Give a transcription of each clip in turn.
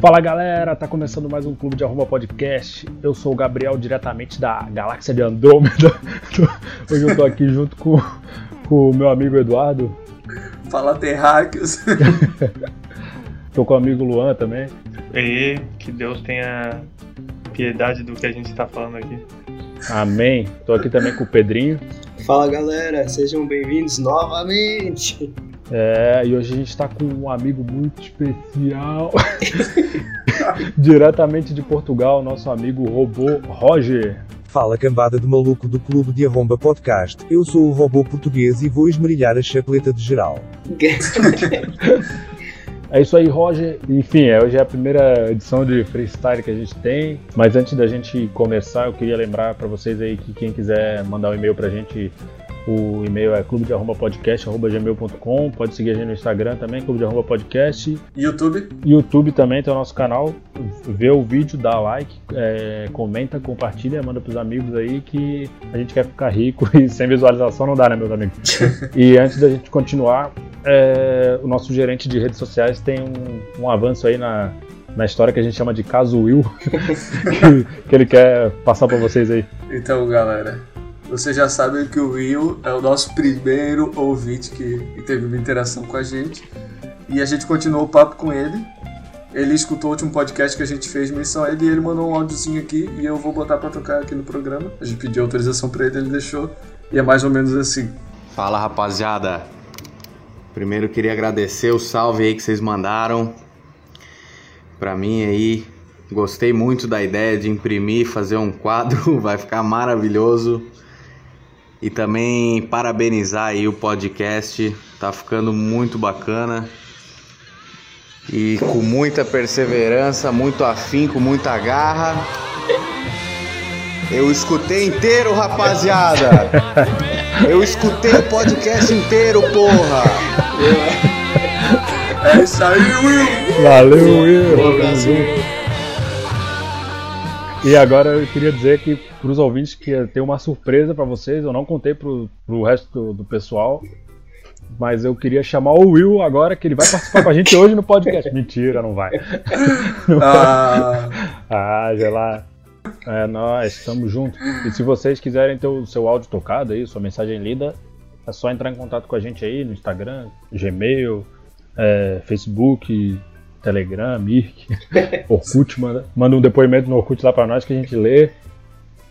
Fala galera, tá começando mais um Clube de Arruma Podcast. Eu sou o Gabriel, diretamente da galáxia de Andrômeda. Hoje eu tô aqui junto com, com o meu amigo Eduardo. Fala terráqueos. tô com o amigo Luan também. E que Deus tenha piedade do que a gente tá falando aqui. Amém. Tô aqui também com o Pedrinho. Fala galera, sejam bem-vindos novamente. É, e hoje a gente está com um amigo muito especial, diretamente de Portugal, nosso amigo robô Roger. Fala cambada de maluco do Clube de Arromba Podcast. Eu sou o robô português e vou esmerilhar a chapeleta de geral. É isso aí, Roger. Enfim, é, hoje é a primeira edição de freestyle que a gente tem. Mas antes da gente começar, eu queria lembrar para vocês aí que quem quiser mandar um e-mail pra gente o e-mail é clube de podcast@gmail.com. Pode seguir a gente no Instagram também, clube de podcast. YouTube. YouTube também tem o nosso canal. Vê o vídeo, dá like, é, comenta, compartilha, manda pros amigos aí que a gente quer ficar rico e sem visualização não dá, né, meus amigos? e antes da gente continuar, é, o nosso gerente de redes sociais tem um, um avanço aí na, na história que a gente chama de caso Will, que, que ele quer passar para vocês aí. Então, galera, vocês já sabem que o Will é o nosso primeiro ouvinte que, teve uma interação com a gente. E a gente continuou o papo com ele. Ele escutou o último podcast que a gente fez menção a ele e ele mandou um áudiozinho aqui e eu vou botar para tocar aqui no programa. A gente pediu autorização para ele, ele deixou. E é mais ou menos assim. Fala rapaziada. Primeiro queria agradecer o salve aí que vocês mandaram. Pra mim aí, gostei muito da ideia de imprimir, fazer um quadro, vai ficar maravilhoso. E também parabenizar aí o podcast, tá ficando muito bacana. E com muita perseverança, muito afinco, muita garra. Eu escutei inteiro, rapaziada. Eu escutei o podcast inteiro, porra. É isso aí, Will. Valeu, Will. E agora eu queria dizer que para os ouvintes que tem uma surpresa para vocês. Eu não contei pro, pro resto do, do, pessoal, mas eu queria chamar o Will agora que ele vai participar com a gente hoje no podcast. Mentira, não vai. ah, ah lá. É nós, estamos juntos. E se vocês quiserem ter o seu áudio tocado aí, sua mensagem lida, é só entrar em contato com a gente aí no Instagram, Gmail, é, Facebook, Telegram, Mirk, Orkut, manda, manda um depoimento no Orkut lá pra nós que a gente lê.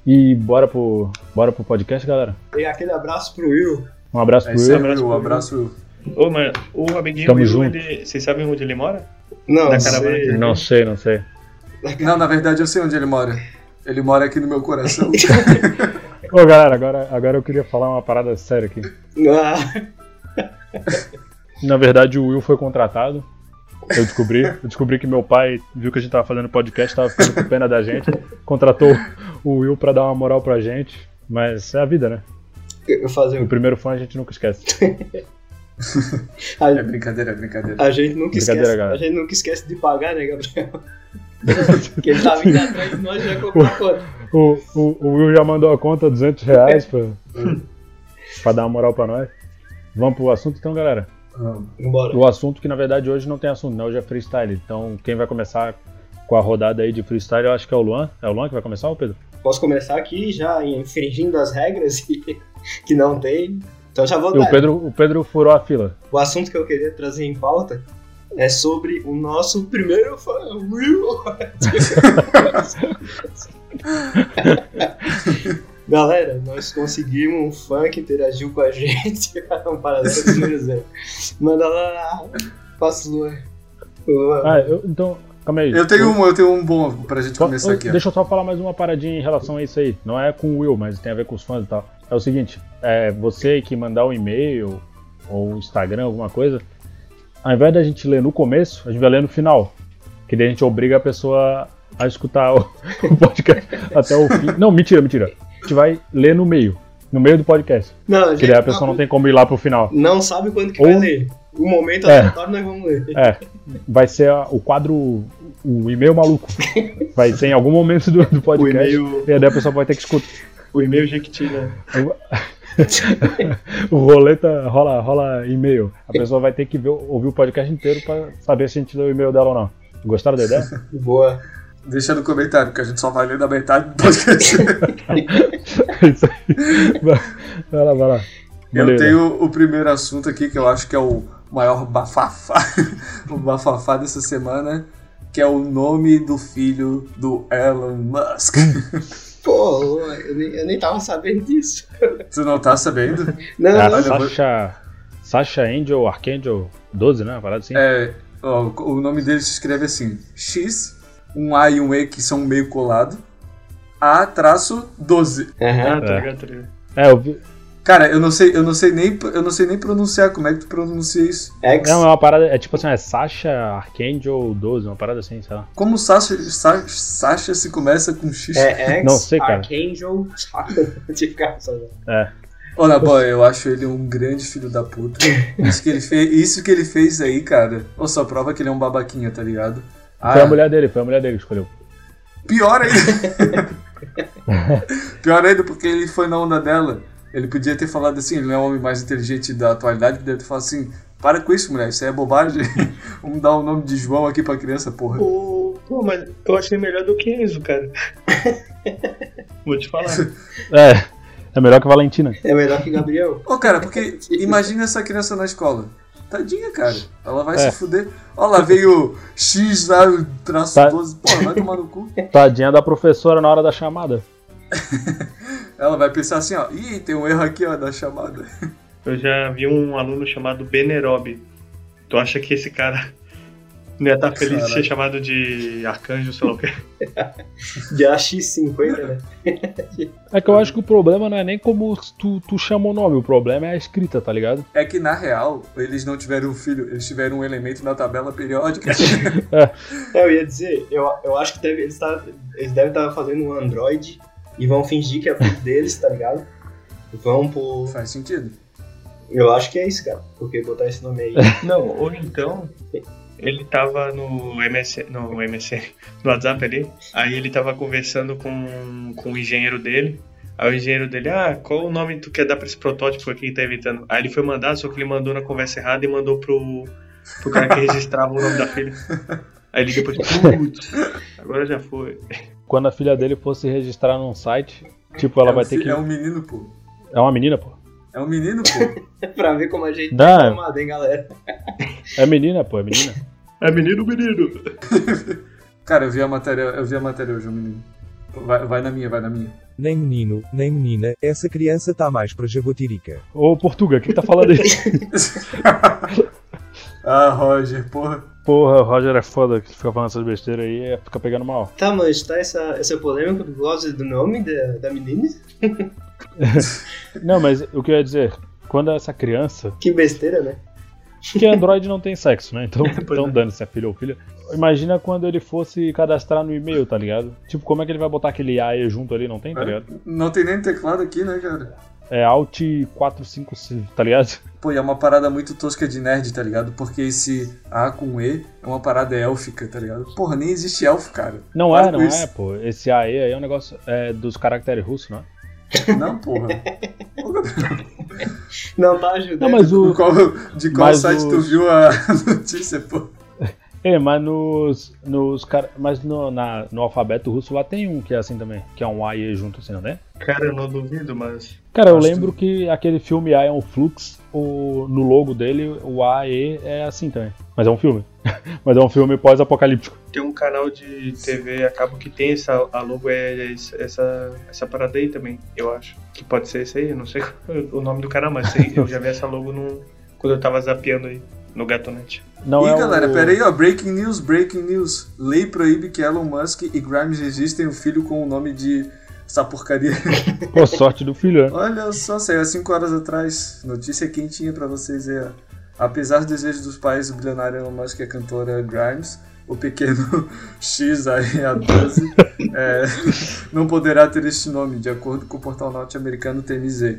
E bora pro, bora pro podcast, galera. E aquele abraço pro Will. Um abraço é pro Will. Um abraço, um abraço Will. Ô, mano, o amiguinho Tamo Will, junto. ele, vocês sabem onde ele mora? Não, Na sei. Não sei, não sei. Não, na verdade eu sei onde ele mora. Ele mora aqui no meu coração. Ô, galera, agora, agora eu queria falar uma parada séria aqui. Ah, Na verdade, o Will foi contratado. Eu descobri. Eu descobri que meu pai viu que a gente tava fazendo podcast, tava ficando com pena da gente. Contratou o Will pra dar uma moral pra gente. Mas é a vida, né? eu fazer O primeiro fã a gente nunca esquece. a, É brincadeira, é brincadeira. a gente nunca Brincadeira, esquece. galera. A gente nunca esquece de pagar, né, Gabriel? que ele tá vindo atrás de nós e já comprou a conta. O, o, o Will já mandou a conta 200 reais pra, pra dar uma moral pra nós. Vamos pro assunto então, galera. Vambora. O assunto que na verdade hoje não tem assunto, né? Hoje é freestyle. Então quem vai começar com a rodada aí de freestyle eu acho que é o Luan. É o Luan que vai começar, ou Pedro? Posso começar aqui já infringindo as regras que, que não tem. Então já vou E o. Pedro, o Pedro furou a fila. O assunto que eu queria trazer em pauta é sobre o nosso primeiro fã, Will. Galera, nós conseguimos um fã que interagiu com a gente. Eu preciso dizer. Manda lá, passa o. Ah, eu- então, calma aí. Eu tenho um, eu tenho um bom pra gente começar aqui. ó. Deixa eu só falar mais uma paradinha em relação a isso aí. Não é com o Will, mas tem a ver com os fãs e tal. É o seguinte, é, você que mandar um e-mail ou um Instagram, alguma coisa, ao invés da gente ler no começo, a gente vai ler no final. Que daí a gente obriga a pessoa a escutar o, o podcast até o fim. Não, mentira, mentira. Gente vai ler no meio. No meio do podcast. Não, gente daí a pessoa não tem como ir lá pro final. não sabe quando que Ou- vai ler. O momento É. aleatório nós vamos ler. É, vai ser a- o quadro, o e-mail maluco. Vai ser em algum momento do, do podcast. e-mail- E daí a pessoa vai ter que escutar. O e-mail Jequiti, né? o roleta rola, rola e-mail. A pessoa vai ter que ver, ouvir o podcast inteiro pra saber se a gente leu o e-mail dela ou não. Gostaram da ideia? Boa. Deixa no comentário, que a gente só vai ler da metade do podcast. É isso aí. Vai lá, vai lá. Eu Beleza. tenho o primeiro assunto aqui, que eu acho que é o maior bafafá, o bafafá dessa semana, que é o nome do filho do Elon Musk. Pô, eu nem, eu nem tava sabendo disso. tu não tá sabendo? Não, É não. Sasha, Sasha Angel, Archangel 12, né? Uma parada assim. É, ó, o nome dele se escreve assim: X, um A e um E que são meio colado, A traço 12. Aham. Ah, tá É. ligado, tá ligado. É, eu vi. Cara, eu não sei, eu não sei nem, eu não sei nem pronunciar. Como é que tu pronuncia isso? X. É uma parada, é tipo assim, é Sasha Archangel 12, uma parada assim, sei lá. Como Sasha, Sa- Sasha se começa com X? É X. Não sei, cara. Archangel. Tinha ficado só. É. Olha, boy, eu acho ele um grande filho da puta. Isso que ele fez, isso que ele fez aí, cara. Ou só prova que ele é um babaquinha, tá ligado? Ah, Foi a mulher dele, foi a mulher dele que escolheu. Pior ainda. Pior ainda porque ele foi na onda dela. Ele podia ter falado assim, ele não é o homem mais inteligente da atualidade, podia ter falado assim, para com isso, mulher, isso aí é bobagem. Vamos dar o nome de João aqui pra criança, porra. Pô, pô, mas eu achei melhor do que Enzo, cara. Vou te falar. É, é melhor que a Valentina. É melhor que Gabriel. Ô, cara, porque imagina essa criança na escola. Tadinha, cara. Ela vai É. se fuder. Ó, lá veio X lá, o traço Tá. 12. Porra, vai tomar no cu. Tadinha da professora na hora da chamada. Ela vai pensar assim, ó. Ih, tem um erro aqui, ó, da chamada. Eu já vi um aluno chamado Benerob. Tu acha que esse cara não ia estar feliz de ser chamado de arcanjo, sei lá o quê? De AX50, né? É que eu acho que o problema não é nem como tu, tu chama o nome, o problema é a escrita, tá ligado? É que, na real, eles não tiveram um filho, eles tiveram um elemento na tabela periódica. É, eu ia dizer, eu, eu acho que deve, eles, tá, eles devem estar fazendo um Android e vão fingir que é filho deles, tá ligado? Vão por. Faz sentido. Eu acho que é isso, cara. Porque botar esse nome aí. Não, ou então ele tava no MSN, no MSN, no WhatsApp ali, aí ele tava conversando com, com o engenheiro dele. Aí o engenheiro dele, ah, qual o nome tu quer dar pra esse protótipo aqui que tá inventando? Aí ele foi mandar, só que ele mandou na conversa errada e mandou pro, pro cara que registrava o nome da filha. Aí ele depois, putz, agora já foi. Quando a filha dele fosse registrar num site, tipo, ela é vai um ter fi- que. É um menino, pô. É uma menina, pô. É um menino, pô. pra ver como a gente Não. tá formado, hein, galera? É menina, pô, é menina. É menino, menino. Cara, eu vi a matéria, eu vi a matéria hoje, um menino. Vai, vai na minha, vai na minha. Nem menino, nem menina, essa criança tá mais pra jaguatirica. Ô, Portuga, o que, que tá falando aí? ah, Roger, porra. Porra, o Roger é foda que fica falando essas besteiras aí e fica pegando mal. Tá, mas tá essa, essa polêmica por causa do nome da, da menina? Não, mas o que eu ia dizer, quando essa criança. Que besteira, né? Porque Android não tem sexo, né? Então, então é. dane-se, é filho ou filha. Imagina quando ele fosse cadastrar no e-mail, tá ligado? Tipo, como é que ele vai botar aquele AE junto ali? Não tem, tá ligado? Não tem nem teclado aqui, né, cara? É Alt 455, tá ligado? Pô, e é uma parada muito tosca de nerd, tá ligado? Porque esse A com E é uma parada élfica, tá ligado? Porra, nem existe elfo, cara. Não Para é, não isso. é, pô. Esse AE aí é um negócio é, dos caracteres russos, não é? Não, porra. Não tá ajudando. Não, mas o. qual- de qual Mas site tu os- viu a notícia, pô? É, mas nos. nos car... Mas no, na, no alfabeto russo lá tem um que é assim também, que é um AE junto assim, não é? Cara, eu não duvido, mas. Cara, eu lembro que aquele filme A é um Flux, o, no logo dele, o AE é assim também. Mas é um filme. mas é um filme pós-apocalíptico. Tem um canal de TV a cabo que tem essa. A logo é essa, essa parada aí também, eu acho. Que pode ser esse aí, eu não sei o nome do canal, mas sei- eu já vi essa logo no, quando eu tava zapeando aí, no Gatonete. Não Ih, é galera, o... pera aí, ó. Breaking news, breaking news. Lei proíbe que Elon Musk e Grimes registrem um filho com o nome de essa porcaria. Pô, sorte do filho, né? Olha só, saiu há 5 horas atrás. Notícia quentinha pra vocês aí, ó. Apesar dos desejos dos pais, o bilionário Elon Musk e a cantora Grimes, o pequeno X aí, a 12, é, não poderá ter este nome, de acordo com o portal norte-americano TMZ.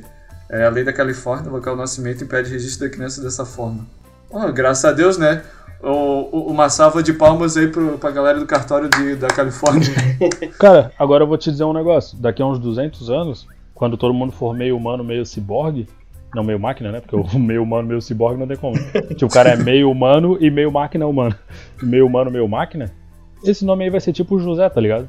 É, a lei da Califórnia, local do nascimento, impede registro da criança dessa forma. Oh, graças a Deus, né? O, o- uma salva de palmas aí pro, pra galera do cartório de, da Califórnia. Cara, agora eu vou te dizer um negócio. Daqui a uns 200 anos, quando todo mundo for meio humano, meio ciborgue, Não, meio máquina, né? Porque o meio humano, meio ciborgue não tem como. Tipo, o cara é meio humano e meio máquina humano. Meio humano, meio máquina. Esse nome aí vai ser tipo o José, tá ligado?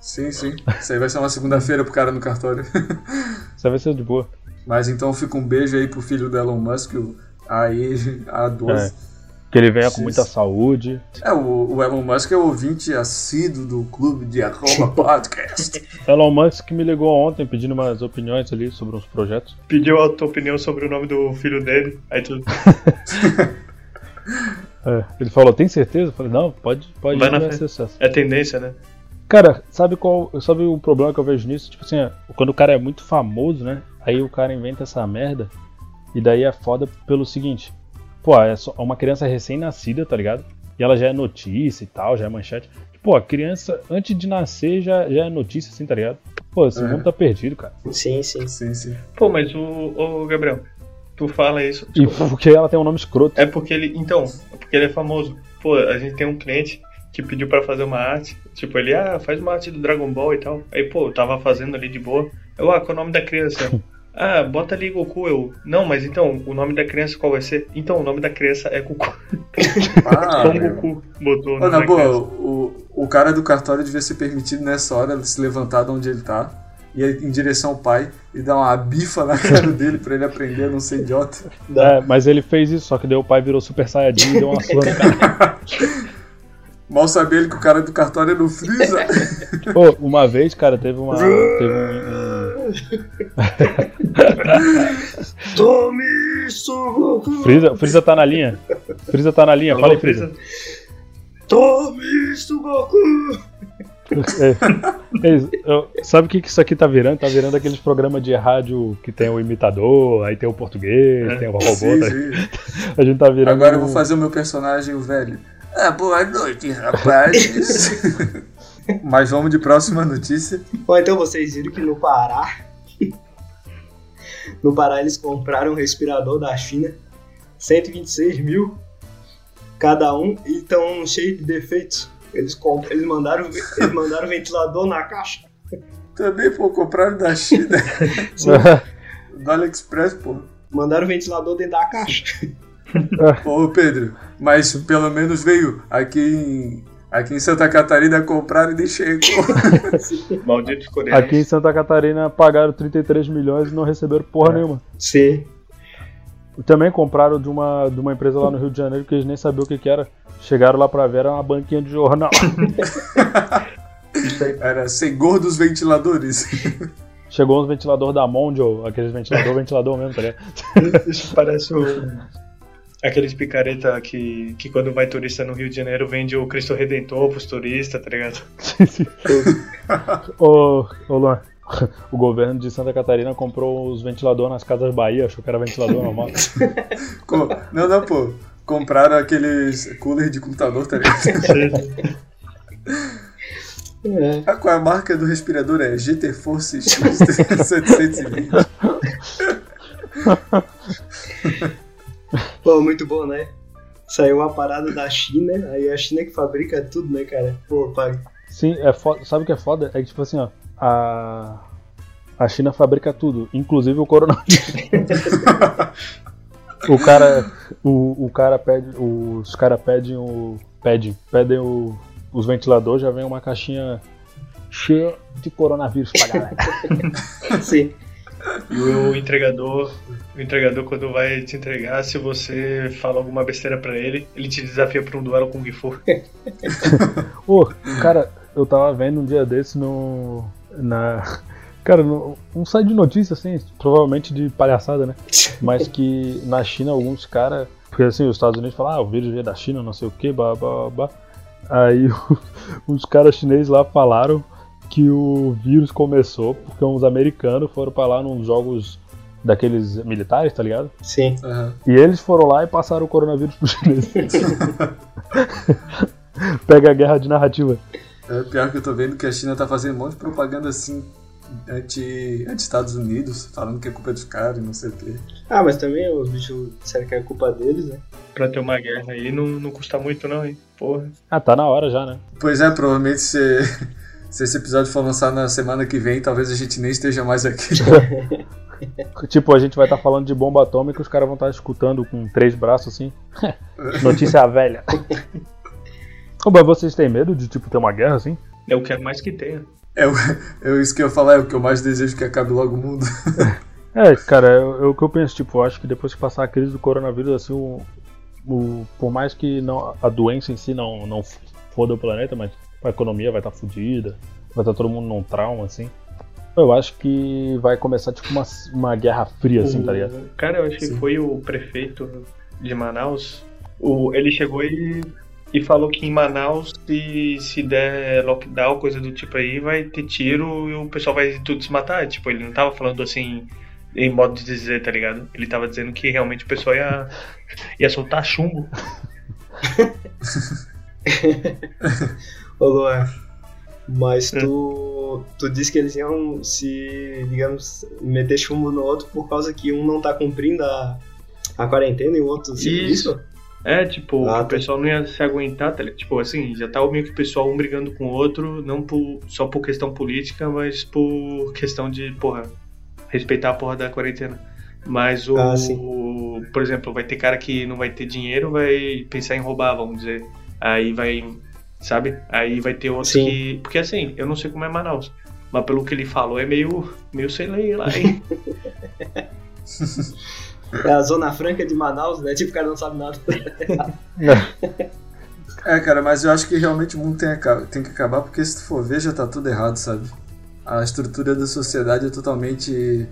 Sim, sim. Isso aí vai ser uma segunda-feira pro cara no cartório. Isso aí vai ser de boa. Mas então fica um beijo aí pro filho do Elon Musk, o AI A12. Que ele venha com muita saúde. É, o, o Elon Musk é o ouvinte assíduo do clube de arroba podcast. Elon Musk me ligou ontem pedindo umas opiniões ali sobre uns projetos. Pediu a tua opinião sobre o nome do filho dele. Aí tu. É, ele falou, tem certeza? Eu falei, não, pode, pode Vai na fé. ser sucesso. É tendência, né? Cara, sabe qual. Sabe o problema que eu vejo nisso? Tipo assim, é, quando o cara é muito famoso, né? Aí o cara inventa essa merda. E daí é foda pelo seguinte. Pô, é só uma criança recém-nascida, tá ligado? E ela já é notícia e tal, já é manchete. Pô, a criança, antes de nascer, já, já é notícia, assim, tá ligado? Pô, esse É. mundo tá perdido, cara. Sim, sim. sim, sim. Pô, mas o, o Gabriel, tu fala isso. E porque ela tem um nome escroto. É porque ele. Então, é porque ele é famoso. Pô, a gente tem um cliente que pediu pra fazer uma arte. Tipo, ele, ah, faz uma arte do Dragon Ball e tal. Aí, pô, eu tava fazendo ali de boa. Eu, ah, qual é o nome da criança? Ah, bota ali Goku. Eu, não, mas então, o nome da criança qual vai ser? Então, o nome da criança é Goku. Ah, Como meu. Goku botou o Ô, nome na boa, criança. o, o cara do cartório devia ser permitido nessa hora se levantar de onde ele tá, ir em direção ao pai e dar uma bifa na cara dele pra ele aprender a não ser idiota. É, mas ele fez isso, só que daí o pai virou Super Saiyajin e deu uma surra. Mal sabia ele que o cara do cartório é no Freeza. Pô, uma vez, cara, teve uma. Teve um. Tome isso, Goku! Freeza, Freeza tá na linha. Freeza tá na linha, fala aí, Freeza. Tome isso, Goku! É, é, sabe o que, que isso aqui tá virando? Tá virando aqueles programas de rádio que tem o imitador, aí tem o português, É. tem o robô. Sim, tá- sim. A gente tá virando. Agora eu vou fazer o meu personagem, o velho. Ah, boa noite, rapazes. Mas vamos de próxima notícia. Bom, então vocês viram que no Pará. no Pará eles compraram um respirador da China. 126 mil cada um e estão cheios de defeitos. Eles, comp- eles, mandaram, eles mandaram ventilador na caixa. Também, pô, compraram da China, do AliExpress, pô. Mandaram o ventilador dentro da caixa. Ô, Pedro, mas pelo menos veio aqui em, aqui em Santa Catarina compraram e nem chegou. Malditos coreanos. Aqui em Santa Catarina pagaram 33 milhões e não receberam porra nenhuma. Sim. Também compraram de uma, de uma empresa lá no Rio de Janeiro que eles nem sabiam o que, que era. Chegaram lá pra ver, era uma banquinha de jornal. Era sem gordos ventiladores. Chegou uns ventilador da Mondial, aqueles ventilador, ventilador mesmo, tá ligado? Isso parece o. Aqueles picareta que, que quando vai turista no Rio de Janeiro vende o Cristo Redentor pros turistas, tá ligado? Ô, ô Luan, o governo de Santa Catarina comprou os ventiladores nas casas Bahia, achou que era ventilador normal. Não, não, pô. Compraram aqueles cooler de computador, tá ligado? É. Ah, Qual é a marca do respirador? É GT Force X 720. Pô, muito bom, né? Saiu uma parada da China, aí a China que fabrica tudo, né, cara? Pô, paga. Sim, é foda, sabe o que é foda? É que, tipo assim, ó, a, a China fabrica tudo, inclusive o coronavírus. o cara, o, o cara pede, os cara pedem o, pedem, pedem o, os ventiladores, já vem uma caixinha cheia de coronavírus pra galera. Sim. E o entregador, o entregador quando vai te entregar, se você fala alguma besteira pra ele, ele te desafia pra um duelo com o Gifu. Pô, cara, eu tava vendo um dia desse no. Na. Cara, no, um site de notícias, assim, provavelmente de palhaçada, né? Mas que na China alguns caras. Porque assim, os Estados Unidos falam, ah, o vírus veio da China, não sei o que, blá blá blá. Aí os caras chineses lá falaram que o vírus começou porque uns americanos foram pra lá nos jogos daqueles militares, tá ligado? Sim. Aham. E eles foram lá e passaram o coronavírus pros chineses. Pega a guerra de narrativa. É pior que eu tô vendo que a China tá fazendo um monte de propaganda assim anti, anti Estados Unidos, falando que é culpa dos caras e não sei o quê. Ah, mas também os bichos disseram que é culpa deles, né? Pra ter uma guerra aí não, não custa muito não, hein? Porra. Ah, tá na hora já, né? Pois é, provavelmente se, se esse episódio for lançado na semana que vem, talvez a gente nem esteja mais aqui. Tipo, a gente vai estar falando de bomba atômica, os caras vão estar escutando com três braços assim. Notícia velha. Ô, mas vocês têm medo de tipo ter uma guerra assim? Eu quero mais que tenha. É, é isso que eu ia falar, é o que eu mais desejo que acabe logo o mundo. É, cara, é, o- é o que eu penso, tipo, eu acho que depois que passar a crise do coronavírus, assim, o, o- por mais que não, a doença em si não, não foda o planeta, mas a economia vai estar fodida, vai estar todo mundo num trauma, assim. Eu acho que vai começar, tipo, uma, uma guerra fria, assim, tá ligado? Cara, eu acho que Sim. foi o prefeito de Manaus. O, ele chegou e, e falou que em Manaus, se, se der lockdown, coisa do tipo aí, vai ter tiro e o pessoal vai tudo se matar. Tipo, ele não tava falando assim, em modo de dizer, tá ligado? Ele tava dizendo que realmente o pessoal ia, ia soltar chumbo. Ô Luan, mas tu, tu disse que eles iam se, digamos, meter chumbo no outro por causa que um não tá cumprindo a, a quarentena e o outro sim, Isso. É, tipo, Ah, o tá. pessoal não ia se aguentar, tá ligado? Tipo, assim, já tava meio que o pessoal um brigando com o outro, não por, só por questão política, mas por questão de, porra, respeitar a porra da quarentena. Mas o. Ah, sim. por exemplo, vai ter cara que não vai ter dinheiro, vai pensar em roubar, vamos dizer. Aí vai. Sabe? Aí vai ter outros Sim. que. Porque assim, eu não sei como é Manaus. Mas pelo que ele falou, é meio. meio sei lá, hein? É a Zona Franca de Manaus, né? Tipo, o cara não sabe nada. É, cara, mas eu acho que realmente o mundo tem, tem que acabar, porque se tu for ver, já tá tudo errado, sabe? A estrutura da sociedade é totalmente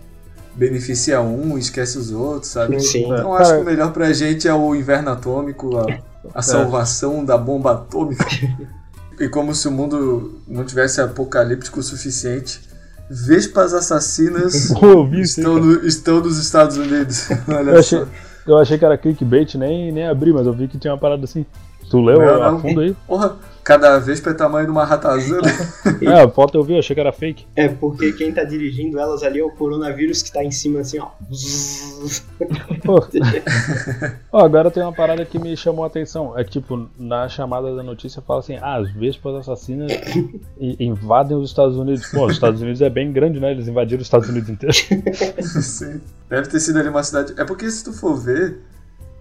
beneficia um, esquece os outros, sabe? Sim. Então É, acho que o melhor pra gente é o inverno atômico, a, a salvação da bomba atômica. e como se o mundo não tivesse apocalíptico o suficiente, vespas assassinas estão, no- estão nos Estados Unidos. Eu achei, eu achei que era clickbait, nem, nem abri, mas eu vi que tinha uma parada assim. Tu leu Não, a não. fundo aí? Porra, cada vespa é tamanho de uma ratazana. É, a foto eu vi, eu achei que era fake. É porque quem tá dirigindo elas ali é o coronavírus que tá em cima assim, ó. Pô. Ó, agora tem uma parada que me chamou a atenção. É que, tipo, na chamada da notícia fala assim: ah, as vespas assassinas invadem os Estados Unidos. Pô, os Estados Unidos é bem grande, né? Eles invadiram os Estados Unidos inteiro. Sim. Deve ter sido ali uma cidade. É porque se tu for ver,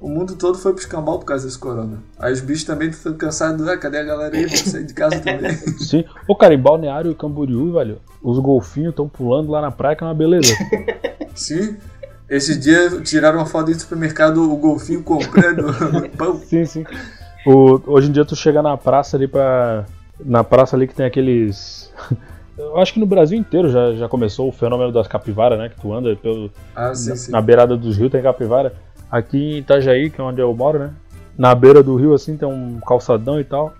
o mundo todo foi pro escambau por causa desse corona. Aí os bichos também estão cansados. Ah, cadê a galera aí? Vou sair de casa também. Sim. Ô, cara, em Balneário e Camboriú, velho, os golfinhos estão pulando lá na praia, que é uma beleza. Sim. Esse dia tiraram uma foto do supermercado, o golfinho comprando pão. Sim, sim. O- hoje em dia tu chega na praça ali pra. Na praça ali que tem aqueles. Eu acho que no Brasil inteiro já, já começou o fenômeno das capivaras, né? Que tu anda pelo, Ah, sim, sim. na beirada dos rios tem capivara. Aqui em Itajaí, que é onde eu moro, né? Na beira do rio, assim, tem um calçadão e tal.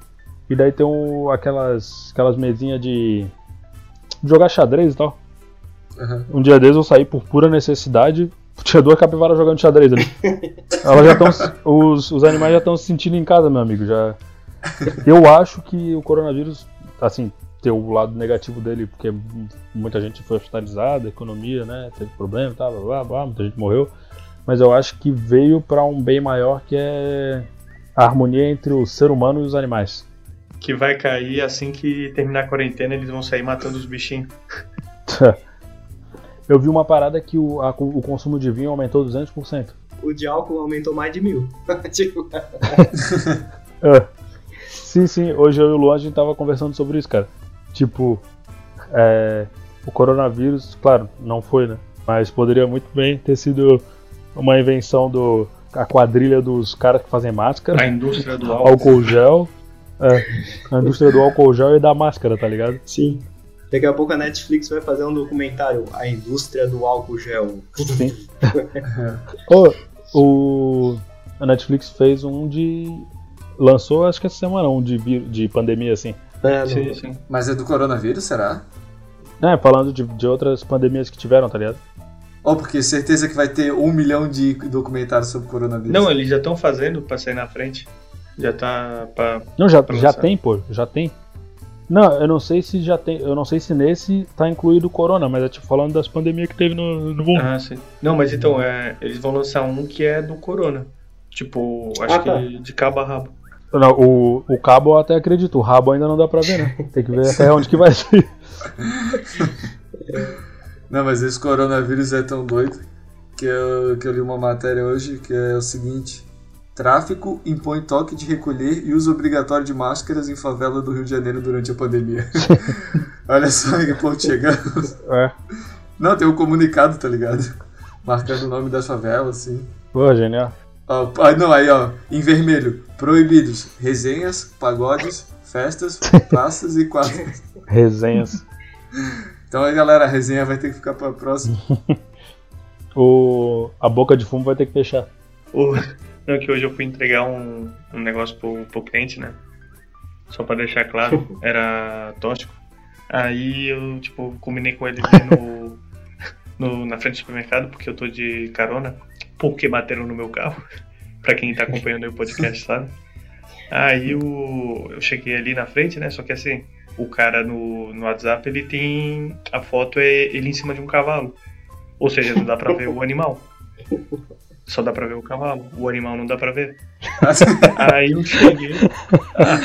E daí tem um, aquelas, aquelas mesinhas de de jogar xadrez e tal. Aham. Um dia desses eu saí por pura necessidade. Tinha duas capivaras jogando xadrez ali. Elas já estão. Os, os animais já estão se sentindo em casa, meu amigo. Já. Eu acho que o coronavírus, assim, tem o lado negativo dele, porque muita gente foi hospitalizada, economia, né? Teve problema e tal, blá, blá, blá, muita gente morreu. Mas eu acho que veio para um bem maior que é a harmonia entre o ser humano e os animais. que vai cair assim que terminar a quarentena, eles vão sair matando os bichinhos. Eu vi uma parada que o, a- o consumo de vinho aumentou 200%. O de álcool aumentou mais de mil. tipo, É. Sim, sim. Hoje eu e o Luan a gente tava conversando sobre isso, cara. Tipo, é, o coronavírus, claro, não foi, né? Mas poderia muito bem ter sido uma invenção do a quadrilha dos caras que fazem máscara, A indústria do álcool. álcool gel, é, a indústria do álcool gel e da máscara, tá ligado? sim. Daqui a pouco a Netflix vai fazer um documentário, A Indústria do Álcool Gel. Sim. Ô, o a Netflix fez um de lançou acho que essa semana um de de pandemia assim. É, Sim, sim. Mas é do coronavírus, será? É, falando de, de outras pandemias que tiveram, tá ligado? Ó, porque certeza que vai ter um milhão de documentários sobre coronavírus. Não, eles já estão fazendo pra sair na frente. Já tá pra. Não, já, Pra já tem, pô, já tem. Não, eu não sei se já tem, eu não sei se nesse tá incluído o corona, mas é tipo falando das pandemias que teve no, no mundo. Ah, sim. Não, mas então, é, eles vão lançar um que é do Corona. Tipo, acho Ah, tá. que de cabo a rabo. Não, o, o cabo eu até acredito, o rabo ainda não dá pra ver, né? Tem que ver até onde que vai ser. Não, mas esse coronavírus é tão doido que eu, que eu li uma matéria hoje que é o seguinte: Tráfico impõe toque de recolher e uso obrigatório de máscaras em favela do Rio de Janeiro durante a pandemia. Olha só que ponto chegamos. É. Não, tem um comunicado, tá ligado? Marcando o nome das favelas, assim. Pô, genial. Ó, ah, não, aí ó, em vermelho, proibidos, resenhas, pagodes, festas, praças e quadras. Resenhas. Então aí galera, a resenha vai ter que ficar pra próxima. o... A boca de fumo vai ter que fechar. O... Não, que hoje eu fui entregar um, um negócio pro, pro cliente, né? Só pra deixar claro, era tóxico. Aí eu, tipo, combinei com ele no, no, na frente do supermercado, porque eu tô de carona, porque bateram no meu carro. pra quem tá acompanhando o podcast, sabe? Aí eu, eu cheguei ali na frente, né? Só que assim, o cara no, no WhatsApp, ele tem. A foto é ele em cima de um cavalo. Ou seja, não dá pra ver o animal. Só dá pra ver o cavalo. O animal não dá pra ver. Aí eu cheguei. Ah,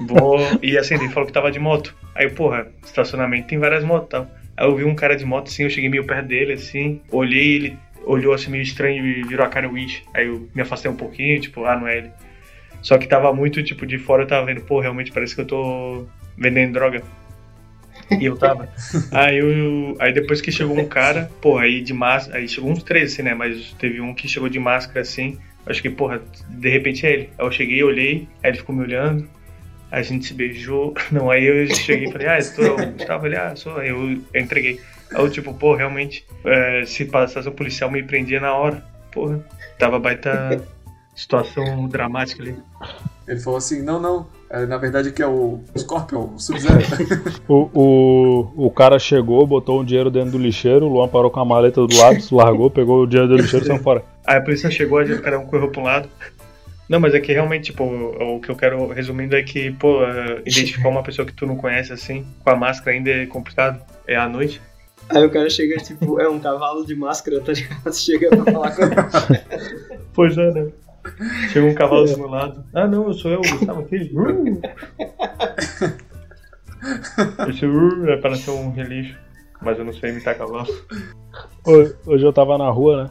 vou... E assim, ele falou que tava de moto. Aí, porra, estacionamento tem várias motos e tal. Aí eu vi um cara de moto assim, eu cheguei meio perto dele, assim, olhei, ele olhou assim meio estranho e virou a cara Wish. Aí eu me afastei um pouquinho, tipo, ah, não é ele. Só que tava muito, tipo, de fora eu tava vendo, pô, realmente parece que eu tô vendendo droga. E eu tava. aí, eu, aí depois que chegou um cara, pô, aí de máscara. Aí chegou uns três, assim, né? Mas teve um que chegou de máscara assim. Acho que, porra, de repente é ele. Aí eu cheguei, olhei, aí ele ficou me olhando. A gente se beijou. Não, aí eu cheguei e falei, ah, tu é o Gustavo? Ele, ah, sou. Aí eu, eu entreguei. Aí eu, tipo, pô, realmente, é, se passasse um policial me prendia na hora. Porra, tava baita situação dramática ali. Ele falou assim: não, não, é, na verdade aqui é o Scorpion, o Sub-Zero. o, o, o cara chegou, botou um dinheiro dentro do lixeiro, o Luan parou com a maleta do lado, largou, pegou o dinheiro do lixeiro e saiu fora. Aí a polícia chegou, a gente, cada um correu pra um lado. Não, mas é que realmente, tipo, o que eu quero, resumindo, é que, pô, é, identificar uma pessoa que tu não conhece assim, com a máscara ainda é complicado. É à noite. Aí o cara chega, tipo, é um cavalo de máscara, tá ligado? Chega pra falar com ele. pois é, né? Chega um cavalo do meu lado. Ah, não, eu sou eu, Gustavo aqui. Esse uh, um relixo, mas eu não sei imitar cavalo. Hoje, hoje eu tava na rua, né?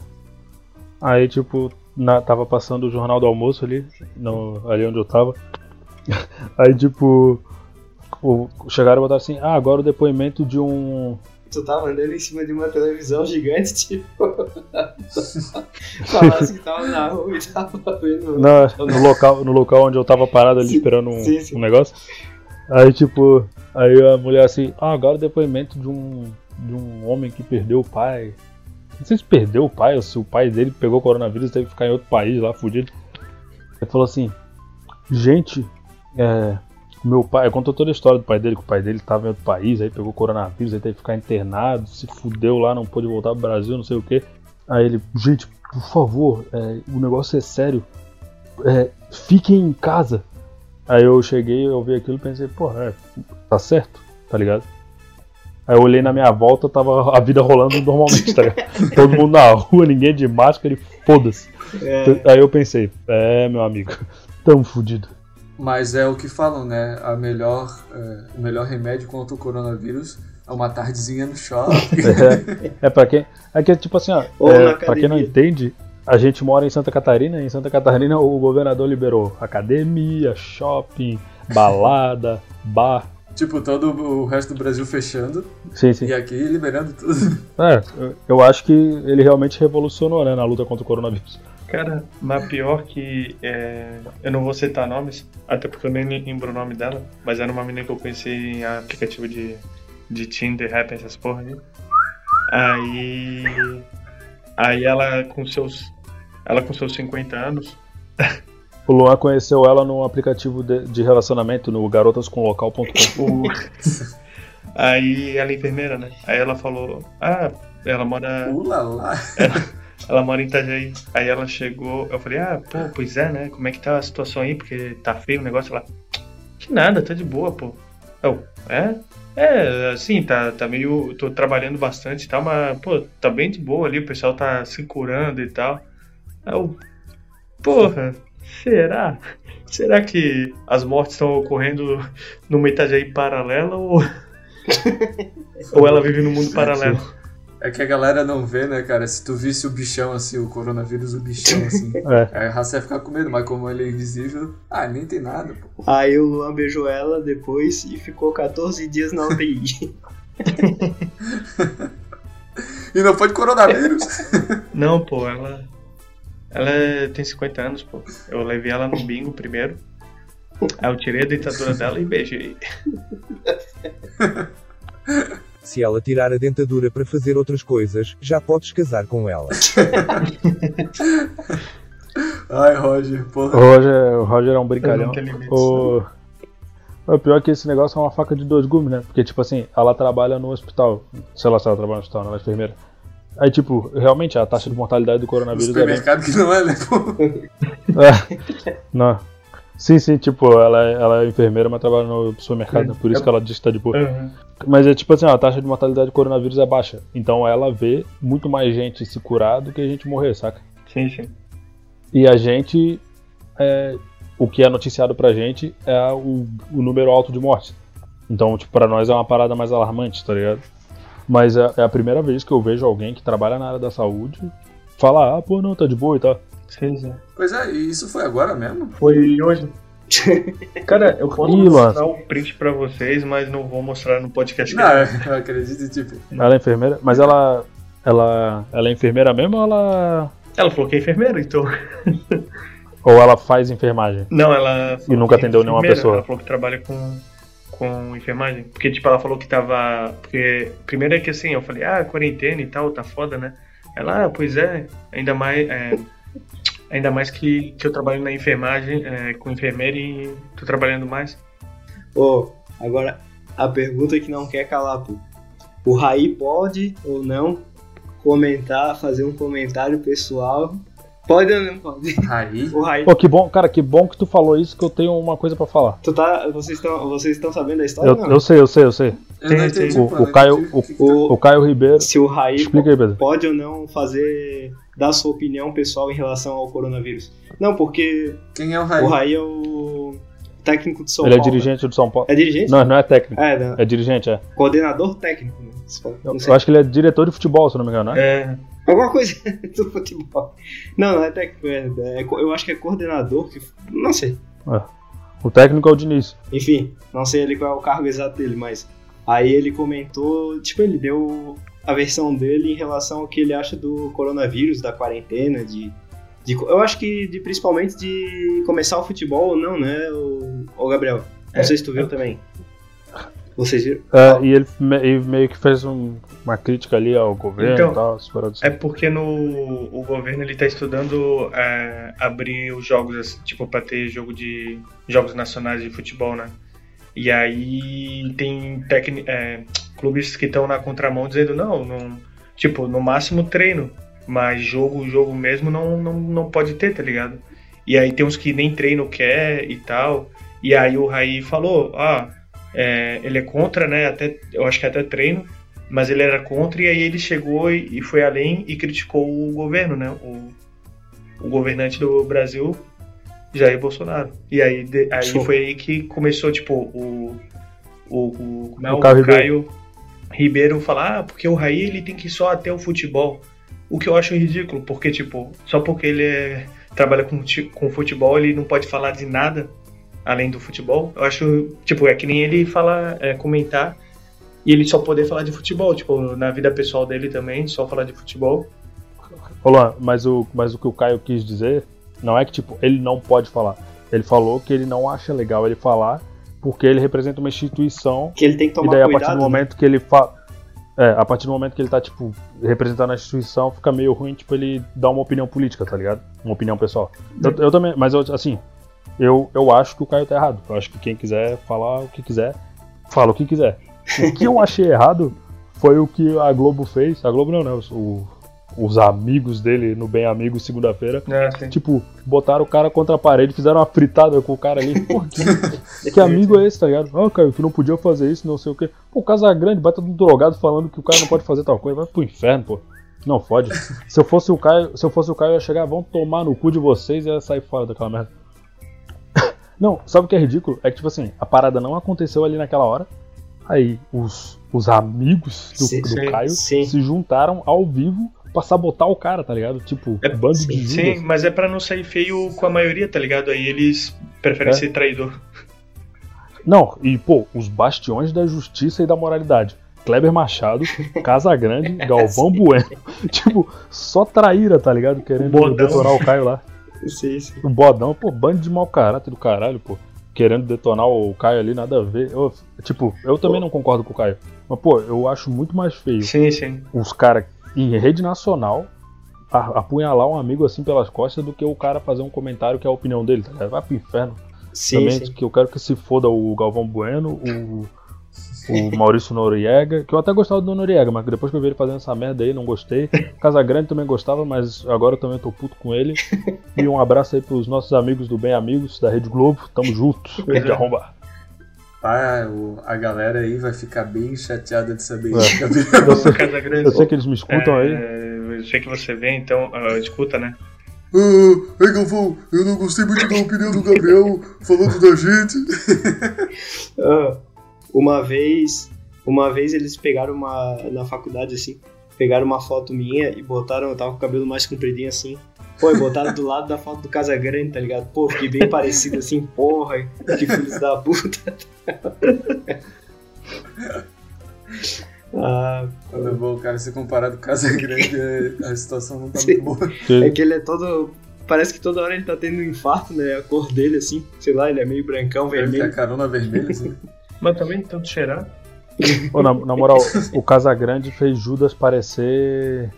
Aí, tipo, na, tava passando o jornal do almoço ali, no, ali onde eu tava. Aí, tipo, o, chegaram e botaram assim: ah, agora o depoimento de um tu tava andando em cima de uma televisão gigante, tipo. Falasse que tava na rua e tava vendo. No, no, local, no local onde eu tava parado ali sim, esperando um, sim, sim. um negócio. Aí, tipo, aí a mulher assim, ah, agora o depoimento de um, de um homem que perdeu o pai. Não sei se perdeu o pai ou se o pai dele pegou coronavírus e teve que ficar em outro país lá, fudido. Ele falou assim: gente, é, meu pai, contou toda a história do pai dele, que o pai dele estava em outro país, aí pegou coronavírus, aí teve que ficar internado, se fudeu lá, não pôde voltar pro Brasil, não sei o que. Aí ele, gente, por favor, é, o negócio é sério, é, fiquem em casa. Aí eu cheguei, eu vi aquilo e pensei, porra, é, tá certo, tá ligado? Aí eu olhei na minha volta, tava a vida rolando normalmente, tá ligado? Todo mundo na rua, ninguém de máscara e foda-se. É. Aí eu pensei, é, meu amigo, tamo fudido. Mas é o que falam, né? A melhor, é, o melhor remédio contra o coronavírus é uma tardezinha no shopping. É, é pra quem. É que, tipo assim, ó, é, pra quem não entende, a gente mora em Santa Catarina, e em Santa Catarina o governador liberou academia, shopping, balada, bar. Tipo, todo o resto do Brasil fechando. Sim, sim. E aqui liberando tudo. É, eu acho que ele realmente revolucionou, né, na luta contra o coronavírus. Cara, mas pior que. É, eu não vou citar nomes, até porque eu nem lembro o nome dela, mas era uma menina que eu conheci em aplicativo de, de Tinder, Rap, essas porra aí. Aí. Aí ela com seus. Ela com seus 50 anos. O Luan conheceu ela num aplicativo de, de relacionamento no garotascomlocal.com. aí ela é enfermeira, né? Aí ela falou: Ah, ela mora. Ula lá. Ela mora em Itajaí. Aí ela chegou, eu falei, ah, pô, pois é, né? Como é que tá a situação aí? Porque tá feio o negócio lá. Que nada, tá de boa, pô. Eu, é? É, assim, tá, tá meio. tô trabalhando bastante e tal, mas, pô, tá bem de boa ali, o pessoal tá se curando e tal. Eu, porra, será? Será que as mortes estão ocorrendo numa Itajaí paralela ou. ou ela vive no mundo paralelo? É que a galera não vê, né, cara? Se tu visse o bichão assim, o coronavírus, o bichão assim. É. Aí a raça ia ficar com medo, mas como ele é invisível, ah, nem tem nada, pô. Aí o Luan beijou ela depois e ficou 14 dias na UTI. E não foi de coronavírus. Não, pô, ela. Ela tem 50 anos, pô. Eu levei ela no bingo primeiro. Aí eu tirei a dentadura dela e beijei. Se ela tirar a dentadura para fazer outras coisas, já podes casar com ela. Ai, Roger, O porra. Roger, o Roger é um brincalhão. tenho limites. O... o pior é que esse negócio é uma faca de dois gumes, né? Porque, tipo assim, ela trabalha no hospital. Sei lá se ela trabalha no hospital, não, ela é enfermeira. Aí, tipo, realmente a taxa de mortalidade do No coronavírus é bem. supermercado que não é, né, pô? É. Não. Sim, sim, tipo, ela, é- ela é enfermeira, mas trabalha no supermercado, né? por isso que ela diz que tá de boa. Uhum. Mas é tipo assim, ó, a taxa de mortalidade do coronavírus é baixa. Então ela vê muito mais gente se curar do que a gente morrer, saca? Sim, sim. E a gente. é, o que é noticiado pra gente é o, o número alto de mortes. Então, tipo, pra nós é uma parada mais alarmante, tá ligado? Mas é, é a primeira vez que eu vejo alguém que trabalha na área da saúde falar, ah, pô, não, tá de boa e tal. Sim, sim. Pois é, e isso foi agora mesmo? Foi hoje. Cara, eu posso Ih, mostrar o print pra vocês, mas não vou mostrar no podcast. Não, eu acredito, tipo. Ela é enfermeira, mas ela. Ela, ela é enfermeira mesmo ou ela. Ela falou que é enfermeira, então. Ou ela faz enfermagem? Não, ela. falou nunca é atendeu nenhuma pessoa. Ela falou que trabalha com, com enfermagem. Porque, tipo, ela falou que tava. Porque, primeiro é que assim, eu falei, ah, quarentena e tal, tá foda, né? Ela, ah, pois é, ainda mais. é, ainda mais que, que eu trabalho na enfermagem, é, com enfermeira e tô trabalhando mais. Ô, agora a pergunta que não quer calar, pô. O Raí pode ou não comentar, fazer um comentário pessoal? Pode ou não pode? Aí. O Raí. Pô, que bom, cara, que bom que tu falou isso que eu tenho uma coisa pra falar. Tu tá, vocês estão vocês estão sabendo da história Eu, ou não? eu sei, eu sei, eu sei. Eu Tem- entendi, o- o Caio- entendi o- o- O Caio Ribeiro. Se o Raí Explica aí, Pedro. pode ou não fazer dar sua opinião pessoal em relação ao coronavírus? Não, porque Quem é o Raí? o Raí é o técnico de São Ele é Paulo. dirigente do São Paulo. É dirigente? Não, não é técnico. É, não. É dirigente, é. coordenador técnico. né? Eu, eu acho que ele é diretor de futebol, se eu não me engano, né? É, Alguma coisa do futebol. Não, não é técnico. É, é eu acho que é coordenador. Que, não sei. O técnico é o Diniz. Enfim, não sei ele qual é o cargo exato dele, mas aí ele comentou, tipo, ele deu a versão dele em relação ao que ele acha do coronavírus, da quarentena, de, de eu acho que de, principalmente de começar o futebol ou não, né, o, o Gabriel? Não É. sei se tu viu também. Vocês viram? É, e ele me- meio que fez um- uma crítica ali ao governo Então, e tal. paradas. É porque no o governo ele tá estudando é, abrir os jogos assim, tipo para ter jogo de jogos nacionais de futebol, né? E aí tem tecni, é, clubes que estão na contramão dizendo não, não, tipo no máximo treino, mas jogo jogo mesmo não, não não pode ter, tá ligado? E aí tem uns que nem treino quer e tal. E aí o Raí falou, ah, é, ele é contra, né? Até eu acho que até treino mas ele era contra e aí ele chegou e, e foi além e criticou o governo, né? O, o governante do Brasil, Jair Bolsonaro. E aí, de- aí Show. foi aí que começou, tipo, o. O, o, é? O o Caio Caio, Ribeiro falar, ah, porque o Raí ele tem que ir só até o futebol. O que eu acho ridículo, porque, tipo, só porque ele é- trabalha com, com futebol, ele não pode falar de nada além do futebol. Eu acho, tipo, é que nem ele falar, é, comentar e ele só poder falar de futebol, tipo, na vida pessoal dele também, só falar de futebol. Luan, mas o, mas o que o Caio quis dizer não é que, tipo, ele não pode falar. Ele falou que ele não acha legal ele falar porque ele representa uma instituição Que ele tem que e tomar daí a cuidado. partir do né? momento que ele fala. É, a partir do momento que ele tá, tipo, representando a instituição, fica meio ruim, tipo, ele dar uma opinião política, tá ligado? Uma opinião pessoal. Eu, eu também, mas eu, assim, eu, eu acho que o Caio tá errado. Eu acho que quem quiser falar o que quiser, fala o que quiser. O que eu achei errado foi o que a Globo fez. A Globo não, né? Os, o- os amigos dele no Bem Amigos segunda-feira. É. Tipo, botaram o cara contra a parede, fizeram uma fritada com o cara ali. Pô, que, que amigo é esse, tá ligado? Ah, Caio, tu não podia fazer isso, não sei o quê. Pô, o Casagrande vai todo drogado falando que o cara não pode fazer tal coisa. Vai pro inferno, pô. Não fode. Se eu fosse o Caio, se eu fosse o Caio, eu ia chegar, vão tomar no cu de vocês e ia sair fora daquela merda. Não, sabe o que é ridículo? É que, tipo assim, a parada não aconteceu ali naquela hora. Aí os, os amigos do, Sim, do Caio sim. se juntaram ao vivo pra sabotar o cara, tá ligado? Tipo, É, bando de Judas. Sim, mas é pra não sair feio com a maioria, tá ligado? Aí eles preferem É. ser traidor. Não, e pô, os bastiões da justiça e da moralidade. Kleber Machado, Casagrande, Galvão Bueno. tipo, só traíra, tá ligado? Querendo detonar o Caio lá. Sim, sim. O Bodão, pô, bando de mau caráter do caralho, pô. Querendo detonar o Caio ali, nada a ver. Eu, tipo, eu também não concordo com o Caio. Mas, pô, eu acho muito mais feio Sim, sim. os caras em rede nacional apunhalar um amigo assim pelas costas do que o cara fazer um comentário que é a opinião dele, tá ligado? Vai pro inferno. Sim, também, sim. que eu quero que se foda o Galvão Bueno, o, o Maurício Noriega, que eu até gostava do Noriega, mas depois que eu vi ele fazendo essa merda aí, não gostei. Casagrande também gostava, mas agora eu também tô puto com ele. E um abraço aí pros nossos amigos do Bem Amigos, da Rede Globo. Tamo junto. Rede arromba. Ah, o- a galera aí vai ficar bem chateada de saber É. isso, Gabriel. Eu sei, Casa Grande. eu sei que eles me escutam aí. É, eu sei que você vê, então, ah, escuta, né? Ah, ei, Galvão, eu não gostei muito da opinião do Gabriel falando da gente. Ah, uma vez, uma vez eles pegaram uma na faculdade assim, pegaram uma foto minha e botaram, eu tava com o cabelo mais compridinho assim. Pô, e botaram do lado da foto do Casagrande, tá ligado? Pô, fiquei bem parecido assim, porra, que filhos da puta. ah, Quando é bom o cara ser comparado com Casa Grande, é- a situação não tá muito boa. é que ele é todo. Parece que toda hora ele tá tendo um infarto, né? A cor dele, assim, sei lá, ele é meio brancão, Deve ter a vermelho. carona vermelha, assim. Mas também, tanto cheirar. Ô, na, na moral, o Casagrande fez Judas parecer.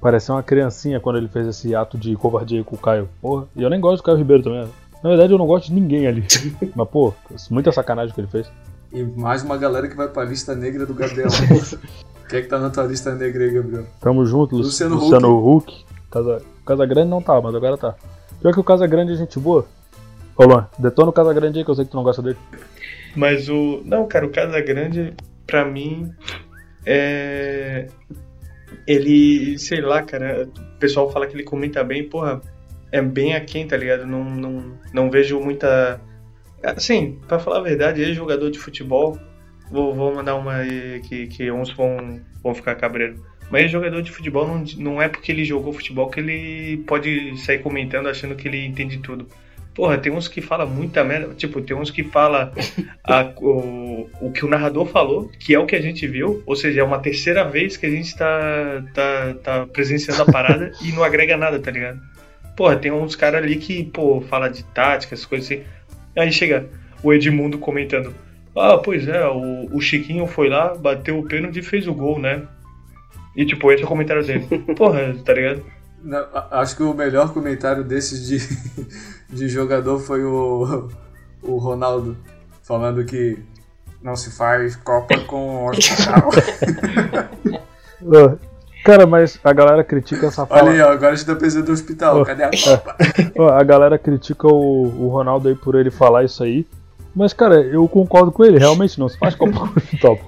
Parecer uma criancinha quando ele fez esse ato de covardia com o Caio. Porra, e eu nem gosto do Caio Ribeiro também. Na verdade, eu não gosto de ninguém ali. Mas, pô, muita sacanagem que ele fez. E mais uma galera que vai pra lista negra do Gabriel. Quem é que tá na tua lista negra aí, Gabriel? Tamo junto, Lu- Luciano Luciano, Huck. Casa, Casagrande não tá, mas agora tá. Pior que o Casagrande é gente boa. Ô, Luan, detona o Casagrande aí que eu sei que tu não gosta dele. Mas o. Não, cara, o Casa Grande, pra mim, é. Ele, sei lá, cara, o pessoal fala que ele comenta bem, porra, é bem aquém, tá ligado? Não, não, não vejo muita. Assim, pra falar a verdade, ele jogador de futebol. Vou, vou mandar uma aí que, que uns vão, vão ficar cabreiro. Mas jogador de futebol, não, não é porque ele jogou futebol que ele pode sair comentando achando que ele entende tudo. Porra, tem uns que fala muita merda. Tipo, tem uns que fala a- o, o que o narrador falou, que é o que a gente viu. Ou seja, é uma terceira vez que a gente tá, tá, tá presenciando a parada e não agrega nada, tá ligado? Porra, tem uns caras ali que, pô, fala de tática, essas coisas assim. Aí chega o Edmundo comentando. Ah, pois é, o, o Chiquinho foi lá, bateu o pênalti e fez o gol, né? E tipo, esse é o comentário dele. Porra, tá ligado? Não, acho que o melhor comentário desses de, de jogador foi o, o Ronaldo falando que não se faz Copa com hospital. Cara, mas a galera critica essa fala. Olha aí, ó, agora a gente tá pensando no hospital. Cadê a Copa? Ó, A galera critica o, o Ronaldo aí por ele falar isso aí. Mas, cara, eu concordo com ele, realmente não se faz Copa no hospital.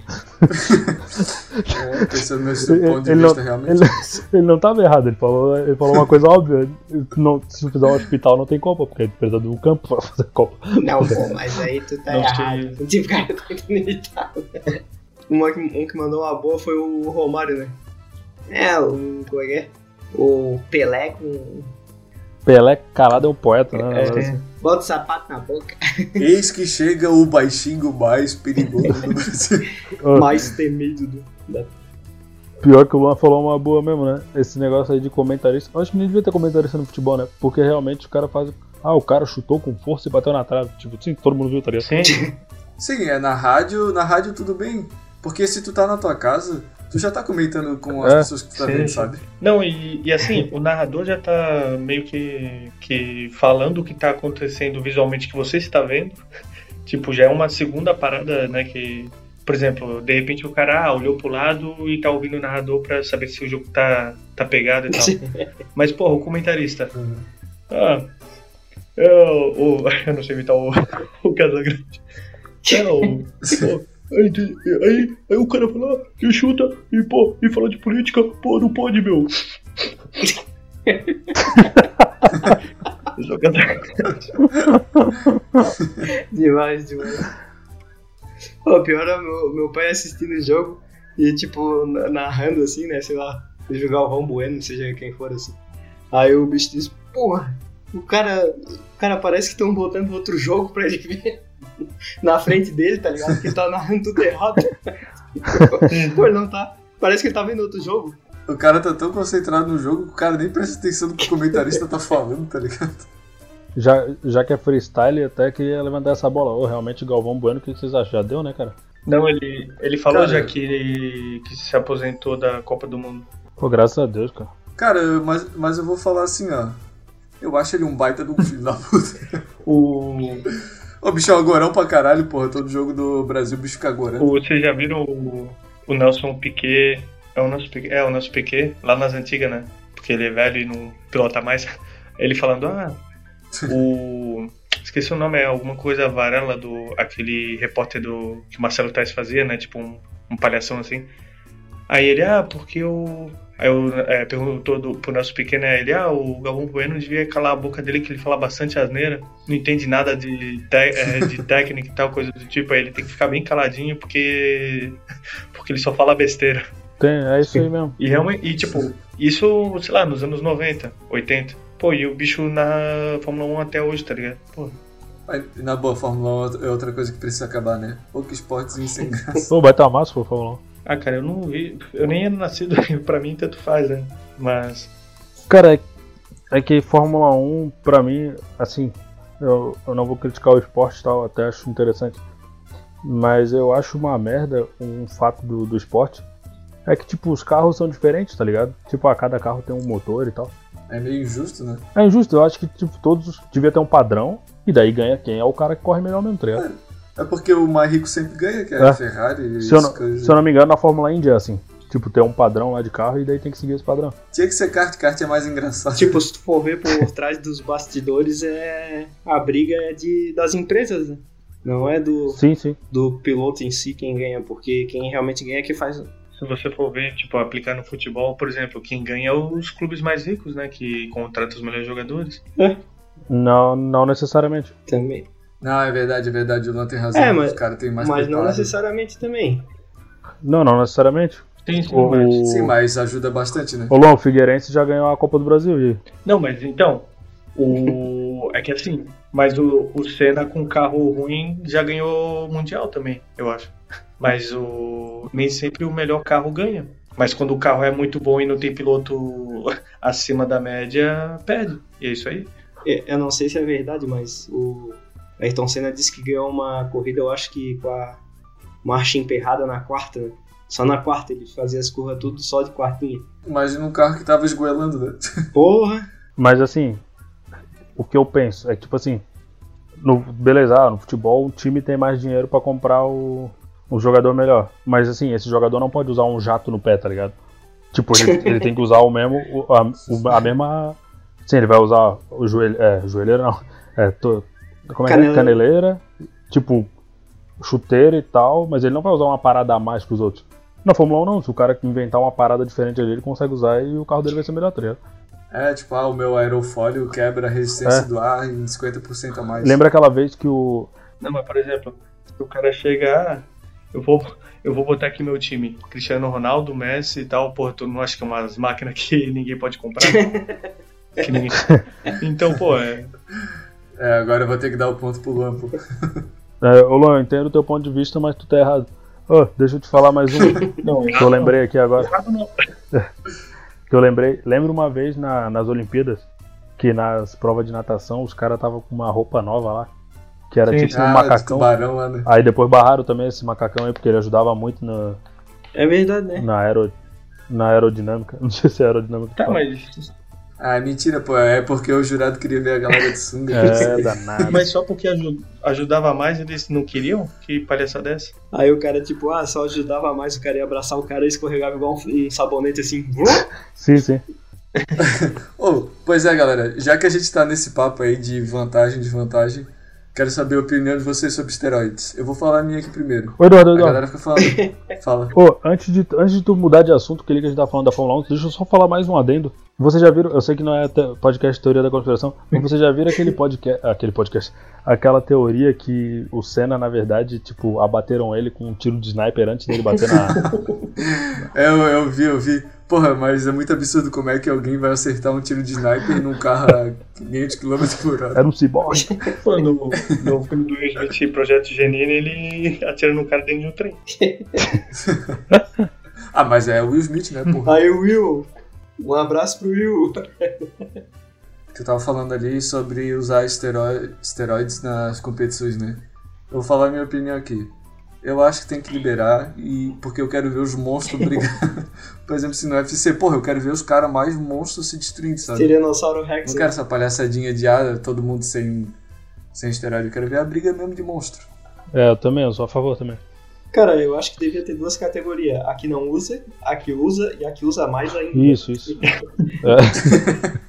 É, pensando nesse Ele, ponto de ele não, vista, realmente. ele, ele não tava errado, ele falou, ele falou uma coisa óbvia. Não, se fizer um hospital não tem Copa, porque precisa de um campo pra fazer Copa. Não, pô, mas aí tu tá Não errado. Tipo, cara, tá inacreditável. Que, um que mandou uma boa foi o Romário, né? É, o. Como é que é? O Pelé com. Pelé calado é um poeta, né? É, bota o sapato na boca. Eis que chega o baixinho mais perigoso do Brasil. Mais temido do. Pior que o Luan falou uma boa mesmo, né? Esse negócio aí de comentarista. Eu acho que nem devia ter comentarista no futebol, né? Porque realmente o cara faz. Ah, o cara chutou com força e bateu na trave. Tipo, sim, todo mundo viu, tá ligado? Sim. Sim, é na rádio, na rádio tudo bem. Porque se tu tá na tua casa, tu já tá comentando com as É, pessoas que tu tá sim, vendo, sabe? Não, e, e assim, o narrador já tá meio que, que falando o que tá acontecendo visualmente que você está vendo. Tipo, já é uma segunda parada, né? Que, por exemplo, de repente o cara ah, olhou pro lado e tá ouvindo o narrador pra saber se o jogo tá, tá pegado e tal. Mas, porra, o comentarista. Ah, é o, o- eu não sei imitar o, o Casagrande. É o. pô, aí, aí, aí o cara fala, ah, e chuta, e pô, e fala de política, pô, não pode, meu. Demais, demais. O pior é meu, meu pai assistindo o jogo e, tipo, na- narrando assim, né? Sei lá, jogar o Ron Bueno, seja quem for assim. Aí o bicho diz, porra, o cara. O cara parece que estão botando outro jogo pra ele ver na frente dele, tá ligado? Que ele tá narrando tudo errado. Pô, ele não tá. Parece que ele tá vendo outro jogo. O cara tá tão concentrado no jogo que o cara nem presta atenção no que o comentarista tá falando, tá ligado? Já, já que é freestyle, até queria levantar essa bola. Ô, realmente, Galvão Bueno, o que vocês acham? Já deu, né, cara? Não, ele, ele falou Cara- já que ele que se aposentou da Copa do Mundo. Pô, graças a Deus, cara. Cara, mas, mas eu vou falar assim, ó. Eu acho ele um baita um filho da puta. O, Ô, bicho é um agorão pra caralho, porra. Todo jogo do Brasil, bicho fica agorando. vocês já viram o, o Nelson Piquet? É o Nelson Piquet, é o Nelson Piquet, lá nas antigas, né? Porque ele é velho e não pilota mais. Ele falando, ah, o. Esqueci o nome, é alguma coisa Varela do. aquele repórter do. que o Marcelo Tais fazia, né? Tipo um, um palhação assim. Aí ele, ah, porque o. Aí eu, é, perguntou do, pro nosso pequeno, né, ele, ah, o Galvão Bueno devia calar a boca dele, que ele fala bastante asneira, não entende nada de, te- é, de técnica e tal, coisa do tipo, aí ele tem que ficar bem caladinho, porque porque ele só fala besteira. Tem, é isso aí mesmo. E realmente, e tipo, isso, sei lá, nos anos 90, 80. Pô, e o bicho na Fórmula 1 até hoje, tá ligado? Pô, Mas, na boa, Fórmula 1 é outra coisa que precisa acabar, né? Pouco esportes sem graça. Pô, vai estar massa, pô, Fórmula 1. Ah, cara, eu não vi, eu nem era nascido, pra mim tanto faz, né? Mas, Cara, é, é que Fórmula 1, pra mim, assim, eu, eu não vou criticar o esporte e tal, até acho interessante. Mas eu acho uma merda um fato do, do esporte. É que, tipo, os carros são diferentes, tá ligado? Tipo, a cada carro tem um motor e tal. É meio injusto, né? É injusto, eu acho que, tipo, todos devia ter um padrão. E daí ganha quem é o cara que corre melhor mesmo, tá ligado? É porque o mais rico sempre ganha, que é, É. a Ferrari e Se eu, não, coisas. se eu não me engano, na Fórmula Indy é assim. Tipo, tem um padrão lá de carro e daí tem que seguir esse padrão. Tinha que ser kart, kart é mais engraçado. Tipo, se tu for ver por trás dos bastidores, é a briga é de, das empresas, né? Não é do, Sim, sim. do piloto em si quem ganha, porque quem realmente ganha é que faz. se você for ver, tipo, aplicar no futebol, por exemplo, quem ganha é os clubes mais ricos, né? Que contratam os melhores jogadores. Não, não necessariamente. Também. Não, é verdade, é verdade. O Luan tem razão. É, mas- Os caras têm mais Mas não preparo. necessariamente também. Não, não necessariamente. Tem sim, O, mas... Sim, mas ajuda bastante, né? o Luan, o Figueirense já ganhou a Copa do Brasil. E... Não, mas então, o... é que assim, mas o, o Senna com carro ruim já ganhou o Mundial também, eu acho. Mas o nem sempre o melhor carro ganha. Mas quando o carro é muito bom e não tem piloto acima da média, perde. E é isso aí. É, Eu não sei se é verdade, mas o Ayrton Senna disse que ganhou uma corrida, eu acho que com a marcha emperrada na quarta, né? Só na quarta ele fazia as curvas tudo só de quartinha. Imagina um carro que tava esgoelando, né? Porra! Mas assim, o que eu penso é que, tipo assim, no, beleza, ah, no futebol o time tem mais dinheiro pra comprar o, o jogador melhor. Mas assim, esse jogador não pode usar um jato no pé, tá ligado? Tipo, ele, ele tem que usar o mesmo, a, a mesma. Sim, ele vai usar o joelho. É, joelheira não. É, to, como é que é? Caneleira. Tipo, chuteira e tal, mas ele não vai usar uma parada a mais que os outros. Na Fórmula 1 não, se o cara inventar uma parada diferente ali, ele consegue usar e o carro dele vai ser melhor, tá ligado? É, tipo, ah, o meu aerofólio quebra a resistência É. do ar em 50% a mais. Lembra aquela vez que o. Não, mas por exemplo, se o cara chegar, eu vou, eu vou botar aqui meu time, Cristiano Ronaldo, Messi e tal, porra, tu não acha que é umas máquinas que ninguém pode comprar? Que ninguém- Então, pô, é, É, agora eu vou ter que dar o ponto pro Luan, pô. É, ô Luan, eu entendo o teu ponto de vista, mas tu tá errado. Ô, deixa eu te falar mais um não, que eu lembrei aqui agora. Que eu lembrei. Lembro uma vez na- nas Olimpíadas que nas provas de natação os caras estavam com uma roupa nova lá. Que era Sim, tipo um ah, macacão. tubarão lá, né? Aí depois barraram também esse macacão aí, porque ele ajudava muito na, É verdade, né? na, na aerodinâmica. Não sei se é aerodinâmica. Tá, mas, Ah, é mentira, pô. É porque o jurado queria ver a galera de sunga. É, danado. mas só porque aju- ajudava mais eles não queriam? Que palhaçada é essa? Aí o cara, tipo, ah, só ajudava mais, o cara ia abraçar o cara e escorregava igual um, um sabonete assim. Sim, sim. Ô, pois é, galera. Já que a gente tá nesse papo aí de vantagem, desvantagem, quero saber a opinião de vocês sobre esteroides. Eu vou falar a minha aqui primeiro. Ô, Eduardo, A Eduardo. galera fica falando. Fala. Ô, antes de, antes de tu mudar de assunto, que ele que a gente tá falando da Fórmula 1, deixa eu só falar mais um adendo. Vocês já viram, eu sei que não é te- podcast Teoria da Conspiração, mas vocês já viram aquele podcast, aquele podcast, aquela teoria que o Senna, na verdade, tipo, abateram ele com um tiro de sniper antes dele bater na. É, eu, eu vi, eu vi. Porra, mas é muito absurdo como é que alguém vai acertar um tiro de sniper num carro a 500 km por hora. Era um ciborgue. Pô, no, no filme do Smith Projeto Genine, ele atira no cara dentro de um trem. Ah, mas é o Will Smith, né, porra? Aí, Will, um abraço pro Will. Eu tava falando ali sobre usar esterói- esteroides nas competições, né? Eu vou falar a minha opinião aqui. Eu acho que tem que liberar, e porque eu quero ver os monstros brigando. Por exemplo, se no UFC, porra, eu quero ver os caras mais monstros se destruindo, sabe? Tiranossauro Rex. Não quero essa palhaçadinha de ah, todo mundo sem, sem esteroide. Eu quero ver a briga mesmo de monstro. É, eu também, eu sou a favor também. Cara, eu acho que devia ter duas categorias. A que não usa, a que usa e a que usa mais ainda. Isso, isso. É.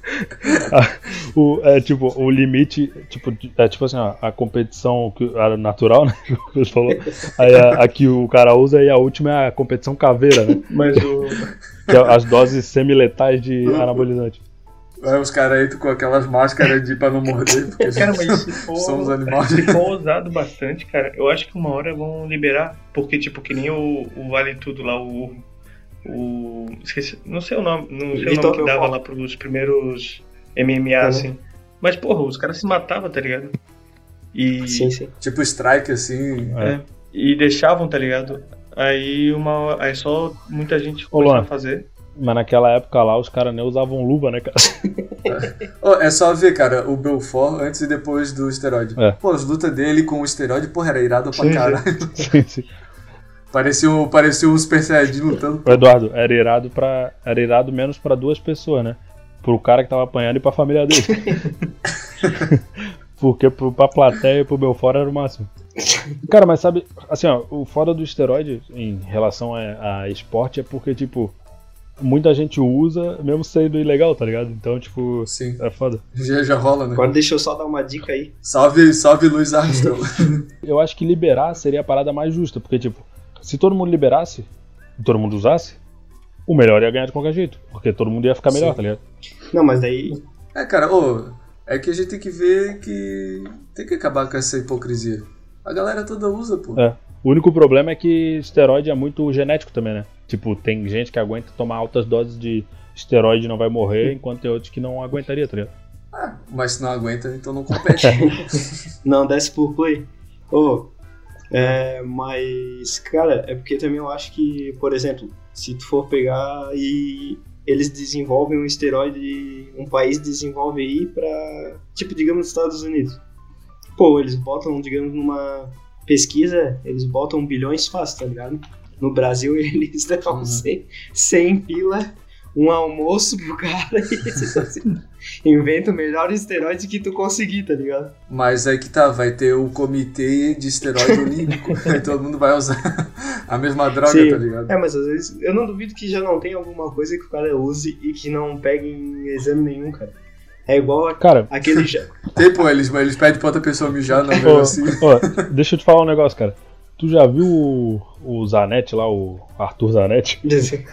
O, é tipo, o limite, tipo, é tipo assim, ó, a competição natural, né? Que o Pedro falou. Aí a, a que o cara usa e a última é a competição caveira, né? Mas o. Que é as doses semiletais de anabolizante. Aí os caras entram com aquelas máscaras de pra não morder, porque Cara, mas for, são os animais. se for usado bastante, cara, eu acho que uma hora vão liberar. Porque, tipo, que nem o, o Vale Tudo lá, o. O. Esqueci, não sei o nome. Não sei o nome que dava lá pros primeiros MMA, assim. Mas, porra, os caras se matavam, tá ligado? E. Sim, sim. Tipo strike, assim. É. E deixavam, tá ligado? Aí uma. Aí só muita gente começou a fazer. Mas naquela época lá os caras nem usavam luva, né, cara? Ô, é só ver, cara, o Belfort antes e depois do esteroide. É. Pô, as lutas dele com o esteroide, porra, era irado pra Sim, caralho. Sim, sim. Parecia, um- parecia um Super Saiyajin lutando. Eduardo, era irado para era irado menos pra duas pessoas, né? Pro cara que tava apanhando e pra família dele. Porque pro, pra plateia e pro Belfort era o máximo. Cara, mas sabe, assim, ó, o foda do esteroide em relação a, a esporte é porque, tipo, muita gente usa mesmo sendo ilegal, tá ligado? Então, tipo, Sim. é foda. Já, já rola, né? Agora deixa eu só dar uma dica aí. Salve, salve Luiz Armstrong. Eu acho que liberar seria a parada mais justa, porque, tipo, se todo mundo liberasse e todo mundo usasse, o melhor ia ganhar de qualquer jeito. Porque todo mundo ia ficar melhor, Sim. tá ligado? Não, mas daí. é, cara, ô, é que a gente tem que ver que tem que acabar com essa hipocrisia. A galera toda usa, pô. É. O único problema é que esteroide é muito genético também, né? Tipo, tem gente que aguenta tomar altas doses de esteroide e não vai morrer, enquanto tem outros que não aguentaria, tá ligado? Ah, mas se não aguenta, então não compete. Não, desce por play. Ô, é, mas, cara, é porque também eu acho que, por exemplo, se tu for pegar e eles desenvolvem um esteroide, um país desenvolve aí pra, tipo, digamos, Estados Unidos. Pô, eles botam, digamos, numa pesquisa, eles botam bilhões fácil, tá ligado? No Brasil eles dão Uhum. 100, 100 pila, um almoço pro cara e assim, inventa o melhor esteroide que tu conseguir, tá ligado? Mas aí que tá, vai ter o comitê de esteroide olímpico. aí todo mundo vai usar a mesma droga, Sim. tá ligado? É, mas às vezes eu não duvido que já não tem alguma coisa que o cara use e que não pegue em exame nenhum, cara. É igual a- Cara, aquele já. Tem, pô, eles, eles pedem pra outra pessoa mijar, não, mesmo ô, assim. ô, deixa eu te falar um negócio, cara. Tu já viu o, o Zanetti lá, o Arthur Zanetti?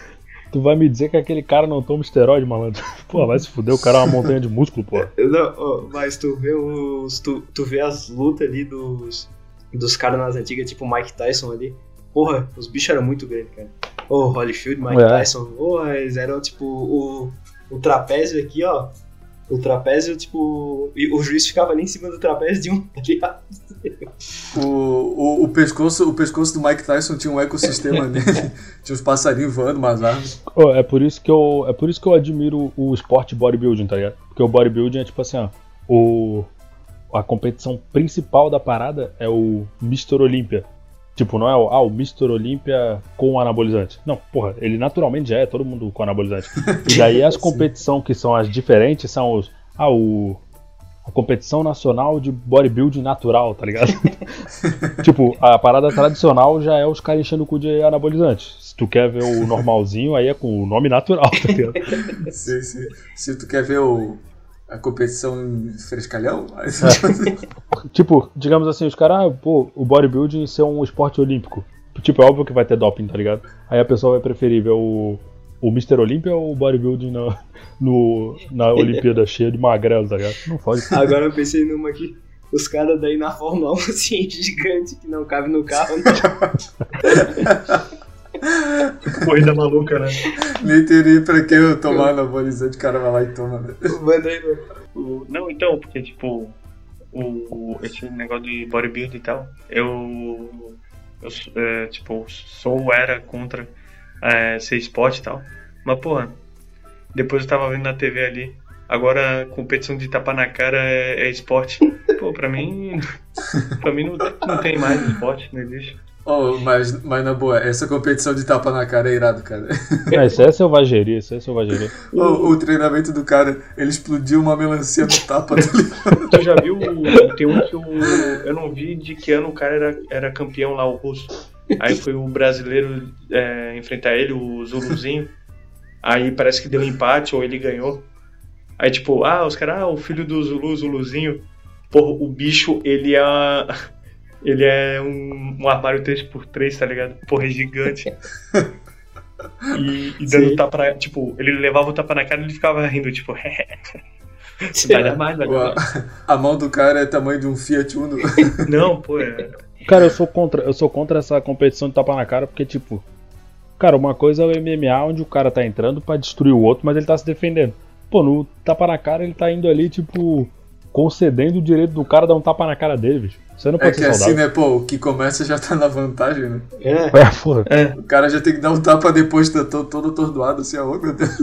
Tu vai me dizer que aquele cara não toma esteroide, malandro? Pô, vai se fuder, o cara é uma montanha de músculo, pô. Não, mas tu vê os. Tu, tu vê as lutas ali dos. Dos caras nas antigas, tipo o Mike Tyson ali. Porra, os bichos eram muito grandes, cara. Ô, Holyfield, Mike É. Tyson. Porra, eles eram tipo o, o trapézio aqui, ó. O trapézio, tipo. E o juiz ficava ali em cima do trapézio de um, tá ligado? O, o, o, pescoço, o pescoço do Mike Tyson tinha um ecossistema nele. tinha uns passarinhos voando, umas árvores. Ô, é por isso que eu é por isso que eu admiro o esporte bodybuilding, tá ligado? Porque o bodybuilding é tipo assim, ó, o a competição principal da parada é o Mr. Olympia. Tipo, não é o, ah, o Mr. Olympia com anabolizante. Não, porra, ele naturalmente já é todo mundo com anabolizante. E daí as competições que são as diferentes são os ah, o a competição nacional de bodybuilding natural, tá ligado? tipo, a parada tradicional já é os caras enchendo o cu de anabolizante. Se tu quer ver o normalzinho, aí é com o nome natural, tá ligado? Se, se, se tu quer ver o, a competição frescalhão, aí Tipo, digamos assim, os caras, ah, pô, o bodybuilding ser um esporte olímpico. Tipo, é óbvio que vai ter doping, tá ligado? Aí a pessoa vai preferir ver o, o Mr. Olympia ou o bodybuilding na, no, na Olimpíada cheia de magrelo, tá ligado? Não fode. Agora eu pensei numa aqui. Os caras daí na Fórmula 1, assim, gigante, que não cabe no carro. Né? Corrida maluca, né? Nem teria pra que eu tomar anabolizante, o cara vai lá e toma, né? Manda aí. O- Não, então, porque, tipo, o, esse negócio de bodybuilding e tal, eu, eu sou, é, tipo, sou ou era contra é, ser esporte e tal. Mas, porra, depois eu tava vendo na TV ali, agora competição de tapa na cara é, é esporte. Pô, pra mim, pra mim não, não tem mais esporte, não existe. Oh, mas, mas na boa, essa competição de tapa na cara é irado, cara. É, isso é selvageria, isso é selvageria. O, o treinamento do cara, ele explodiu uma melancia no tapa tá dele. Tu já viu? o- Tem um que eu, eu não vi de que ano o cara era, era campeão lá, o russo. Aí foi o brasileiro é, enfrentar ele, o Zuluzinho. Aí parece que deu empate ou ele ganhou. Aí tipo, ah, os caras, ah, o filho do Zulu, Zuluzinho. Porra, o bicho, ele é. Ele é um, um armário 3x3, tá ligado? Porra, é gigante. E, e dando Sim. tapa na, Tipo, ele levava o tapa na cara e ele ficava rindo, tipo, vai dar mais, vai dar mais. A mão do cara é tamanho de um Fiat Uno. Não, pô, é. Cara, eu sou contra, eu sou contra essa competição de tapa na cara, porque, tipo, cara, uma coisa é o MMA onde o cara tá entrando pra destruir o outro, mas ele tá se defendendo. Pô, no tapa na cara ele tá indo ali, tipo, concedendo o direito do cara dar um tapa na cara dele, bicho. Você não É pode que ser assim, saudável. né, pô, o que começa já tá na vantagem, né? É, É, porra. O cara já tem que dar um tapa depois, tá to- todo atordoado, assim, ó, meu Deus.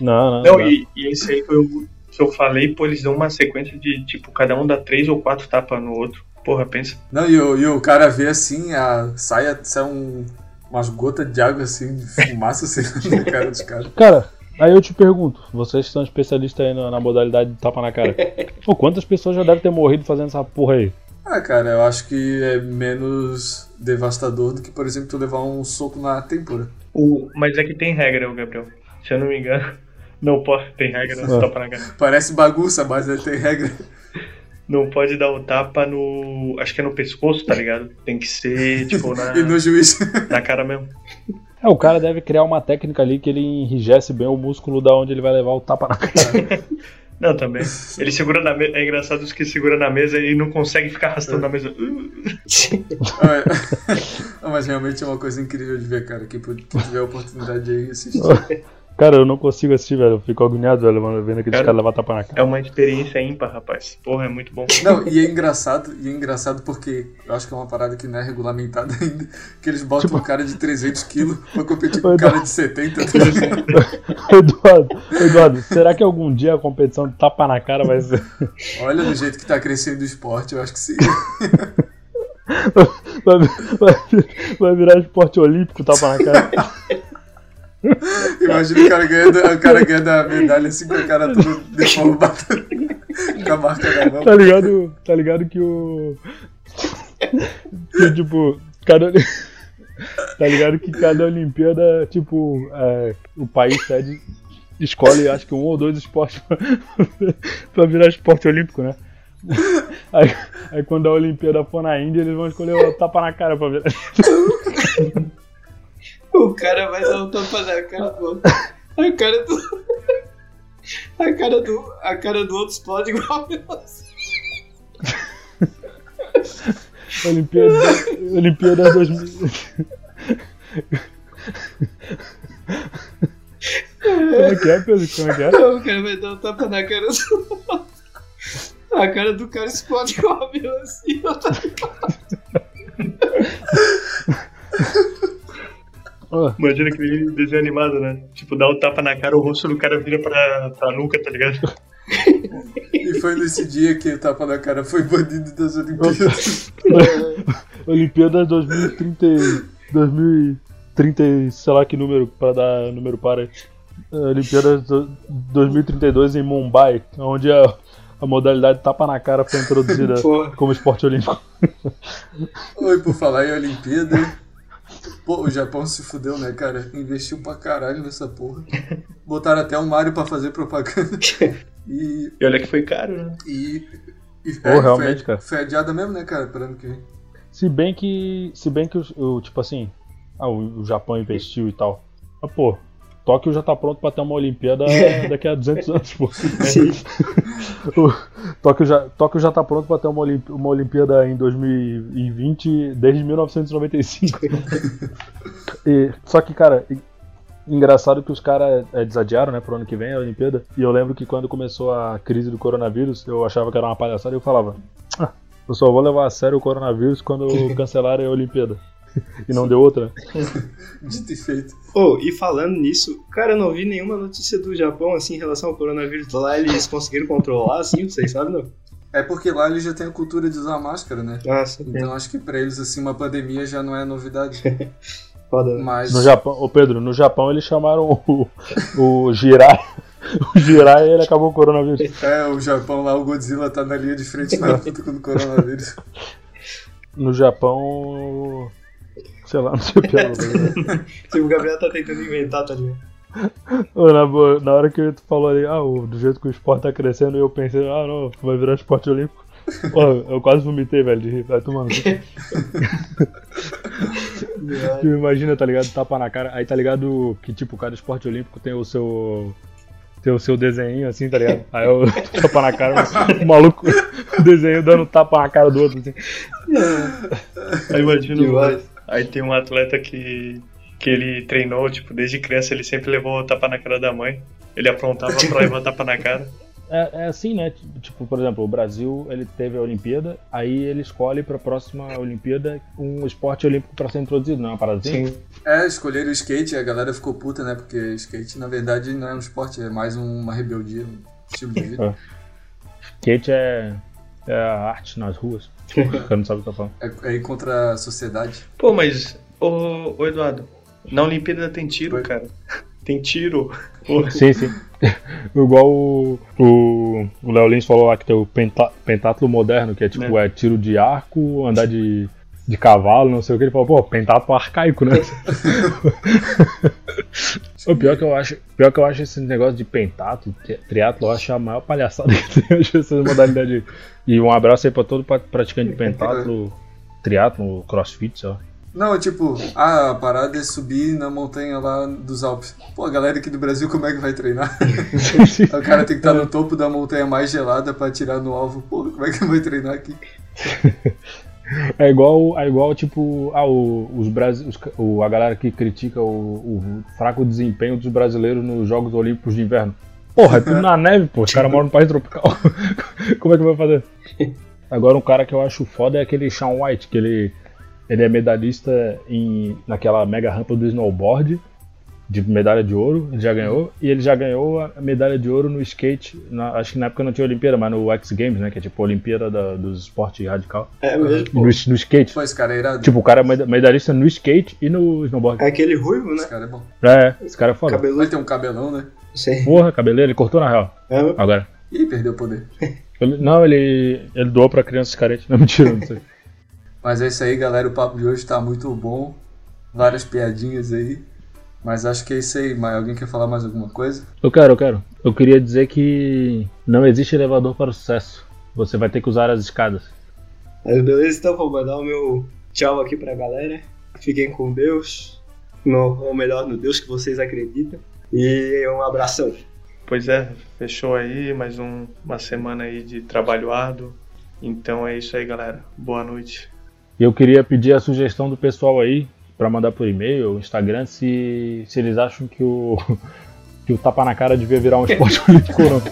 Não, não. Não, não. e, e esse aí foi o que eu falei, pô, eles dão uma sequência de, tipo, cada um dá três ou quatro tapas no outro. Porra, pensa. Não, e o, e o cara vê assim, a saia, sai um, umas gotas de água, assim, de fumaça, assim, na cara dos caras. Cara, aí eu te pergunto, vocês que são especialistas aí na, na modalidade de tapa na cara. Pô, quantas pessoas já devem ter morrido fazendo essa porra aí? Ah, cara, eu acho que é menos devastador do que, por exemplo, tu levar um soco na tempura. O, mas é que tem regra, Gabriel. Se eu não me engano, não pode, tem regra no Ah. tapa na cara. Parece bagunça, mas ele tem regra. Não pode dar o tapa no. Acho que é no pescoço, tá ligado? Tem que ser, tipo, na, E no juiz. na cara mesmo. É, o cara deve criar uma técnica ali que ele enrijece bem o músculo da onde ele vai levar o tapa na cara. Não, também. Ele segura na mesa. É engraçado os que segura na mesa e não consegue ficar arrastando na mesa. Uh, mas realmente é uma coisa incrível de ver, cara. Que quem tiver a oportunidade aí assistir. Cara, eu não consigo assistir, velho. Eu fico agoniado, velho, mano, vendo aqueles Cara, caras levar tapa na cara. É uma experiência ímpar, rapaz. Porra, é muito bom. Não, e é engraçado, e é engraçado porque eu acho que é uma parada que não é regulamentada ainda, que eles botam um cara de 300 quilos pra competir com um cara de 70. tá? Eduardo, Eduardo, será que algum dia a competição de tapa na cara vai ser. Olha do jeito que tá crescendo o esporte, eu acho que sim. Vai, vai- vai virar esporte olímpico tapa na cara? Imagina o cara ganhando, o cara ganhando a medalha assim com a cara toda deformada. com a marca na mão. Tá ligado? Tá ligado que o. Que tipo, cada. Tá ligado que cada Olimpíada, tipo, é, o país sede escolhe acho que um ou dois esportes pra, pra virar esporte olímpico, né? Aí, aí quando a Olimpíada for na Índia, eles vão escolher o tapa na cara pra virar. O cara vai dar um tapa na cara do outro. A cara do. A cara do. A cara do outro explode igual a. Olimpíada, Olimpíada 2000. Como é que é, Pedro? Como é que é? O cara vai dar um tapa na cara do outro. A cara do cara explode igual a melancia. Imagina aquele desenho animado, né? Tipo, dá o tapa na cara, o rosto do cara vira pra, pra nuca, tá ligado? E foi nesse dia que o tapa na cara foi banido das Olimpíadas. Olimpíada 2030, e- 2030, e sei lá que número, pra dar número para. É, Olimpíada do- 2032 em Mumbai, onde a, a modalidade tapa na cara foi introduzida Porra. como esporte olímpico. Oi, por falar em Olimpíada. Pô, o Japão se fudeu, né, cara? Investiu pra caralho nessa porra. Botaram até um Mario pra fazer propaganda. E. E olha que foi caro, né? e, e Pô, realmente, foi, cara. Foi adiada mesmo, né, cara? Pra ano que vem. Se bem que, se bem que o, o- tipo assim, ah, o, o Japão investiu e tal. Mas pô, Tóquio já tá pronto pra ter uma Olimpíada daqui a 200 anos, pô. Sim. Tóquio já, Tóquio já tá pronto pra ter uma, uma Olimpíada em 2020 desde 1995. E- só que, cara, engraçado que os caras é, desadiaram, né, pro ano que vem a Olimpíada. E eu lembro que quando começou a crise do coronavírus, eu achava que era uma palhaçada e eu falava: "Ah, eu só vou levar a sério o coronavírus quando cancelarem a Olimpíada. E não deu outra. Dito e feito. Oh, e falando nisso, cara, eu não vi nenhuma notícia do Japão assim em relação ao coronavírus. Lá eles conseguiram controlar, assim, vocês sabem, não? É porque lá eles já têm a cultura de usar máscara, né? Ah, sim. Então acho que pra eles, assim, uma pandemia já não é novidade. Foda, né? Mas. No Japão, ô Pedro, no Japão eles chamaram o, o Jirai. O Jirai ele acabou com o coronavírus. É, o Japão lá, o Godzilla tá na linha de frente na luta com o coronavírus. No Japão. Sei lá, não sei o que é. Tipo, o Gabriel tá tentando inventar, tá ligado? Na, boa, na hora que tu falou ali, ah, o- do jeito que o esporte tá crescendo, eu pensei, ah, não, vai virar esporte olímpico. Pô, eu quase vomitei, velho, de rir. Vai. Tu imagina, tá ligado? Tapa na cara. Aí tá ligado que, tipo, cada esporte olímpico tem o seu. Tem o seu desenho assim, tá ligado? Aí eu tapa na cara, o maluco, desenho dando tapa na cara do outro, assim. Aí imagina. Aí tem um atleta que, que ele treinou, tipo, desde criança ele sempre levou tapa na cara da mãe. Ele aprontava pra levar tapa na cara. É, é assim, né? Tipo, por exemplo, o Brasil ele teve a Olimpíada, aí ele escolhe pra próxima Olimpíada um esporte olímpico pra ser introduzido, não é uma parada assim? Sim. É, escolheram o skate a galera ficou puta, né? Porque skate, na verdade, não é um esporte, é mais uma rebeldia, um estilo de vida. Skate é, é a arte nas ruas. O cara não sabe o que falando. É, é ir contra a sociedade. Pô, mas, ô, ô Eduardo, na Olimpíada tem tiro, Oi. cara. Tem tiro. Pô, Sim, sim. Igual o, o, o Léo Lins falou lá que tem o penta, pentátulo moderno, que é tipo, é, tiro de arco, andar de, de cavalo, não sei o que. Ele falou, pô, pentátulo arcaico, né? o pior que eu acho, pior que eu acho esse negócio de pentátulo, tri- triatlo, eu acho a maior palhaçada que tem hoje essa modalidade. E um abraço aí pra todo pra- praticante de pentátulo, triatlo, crossfit, sei lá. Não, é tipo, a parada é subir na montanha lá dos Alpes. Pô, a galera aqui do Brasil, como é que vai treinar? o cara tem que estar no topo da montanha mais gelada pra atirar no alvo. Pô, como é que vai treinar aqui? É igual, é igual tipo, ah, o, os Brasi- os o, a galera que critica o, o fraco desempenho dos brasileiros nos Jogos Olímpicos de Inverno. Porra, é tudo na neve, pô. Os caras moram no país tropical. Como é que vai fazer? Agora, um cara que eu acho foda é aquele Sean White, que ele, ele é medalhista em, naquela mega rampa do snowboard, de medalha de ouro, ele já ganhou. E ele já ganhou a medalha de ouro no skate, na- acho que na época não tinha Olimpíada, mas no X Games, né? Que é tipo a Olimpíada da- dos esportes radical. É mesmo, No, no skate. Pô, esse cara é irado. Tipo, o cara é meda- medalhista no skate e no snowboard. É aquele ruivo, Esse né? cara é bom. É, esse cara é foda. Cabelo. Ele tem um cabelão, né? Sim. Porra, cabeleiro, ele cortou na real. É. Agora. Ih, perdeu o poder. Ele- não, ele, ele doou pra crianças carentes. Não, mentira, não sei. Mas é isso aí, galera. O papo de hoje tá muito bom. Várias piadinhas aí. Mas acho que é isso aí. Mas alguém quer falar mais alguma coisa? Eu quero, eu quero. Eu queria dizer que não existe elevador para o sucesso. Você vai ter que usar as escadas. Mas beleza, então vou mandar o meu tchau aqui pra galera. Fiquem com Deus. No, ou melhor, no Deus que vocês acreditam. E um abração. Pois é, fechou aí mais um- uma semana aí de trabalho árduo. Então é isso aí, galera. Boa noite. E eu queria pedir a sugestão do pessoal aí, pra mandar por e-mail Instagram, se, se eles acham que o, que o tapa na cara devia virar um esporte olímpico ou não.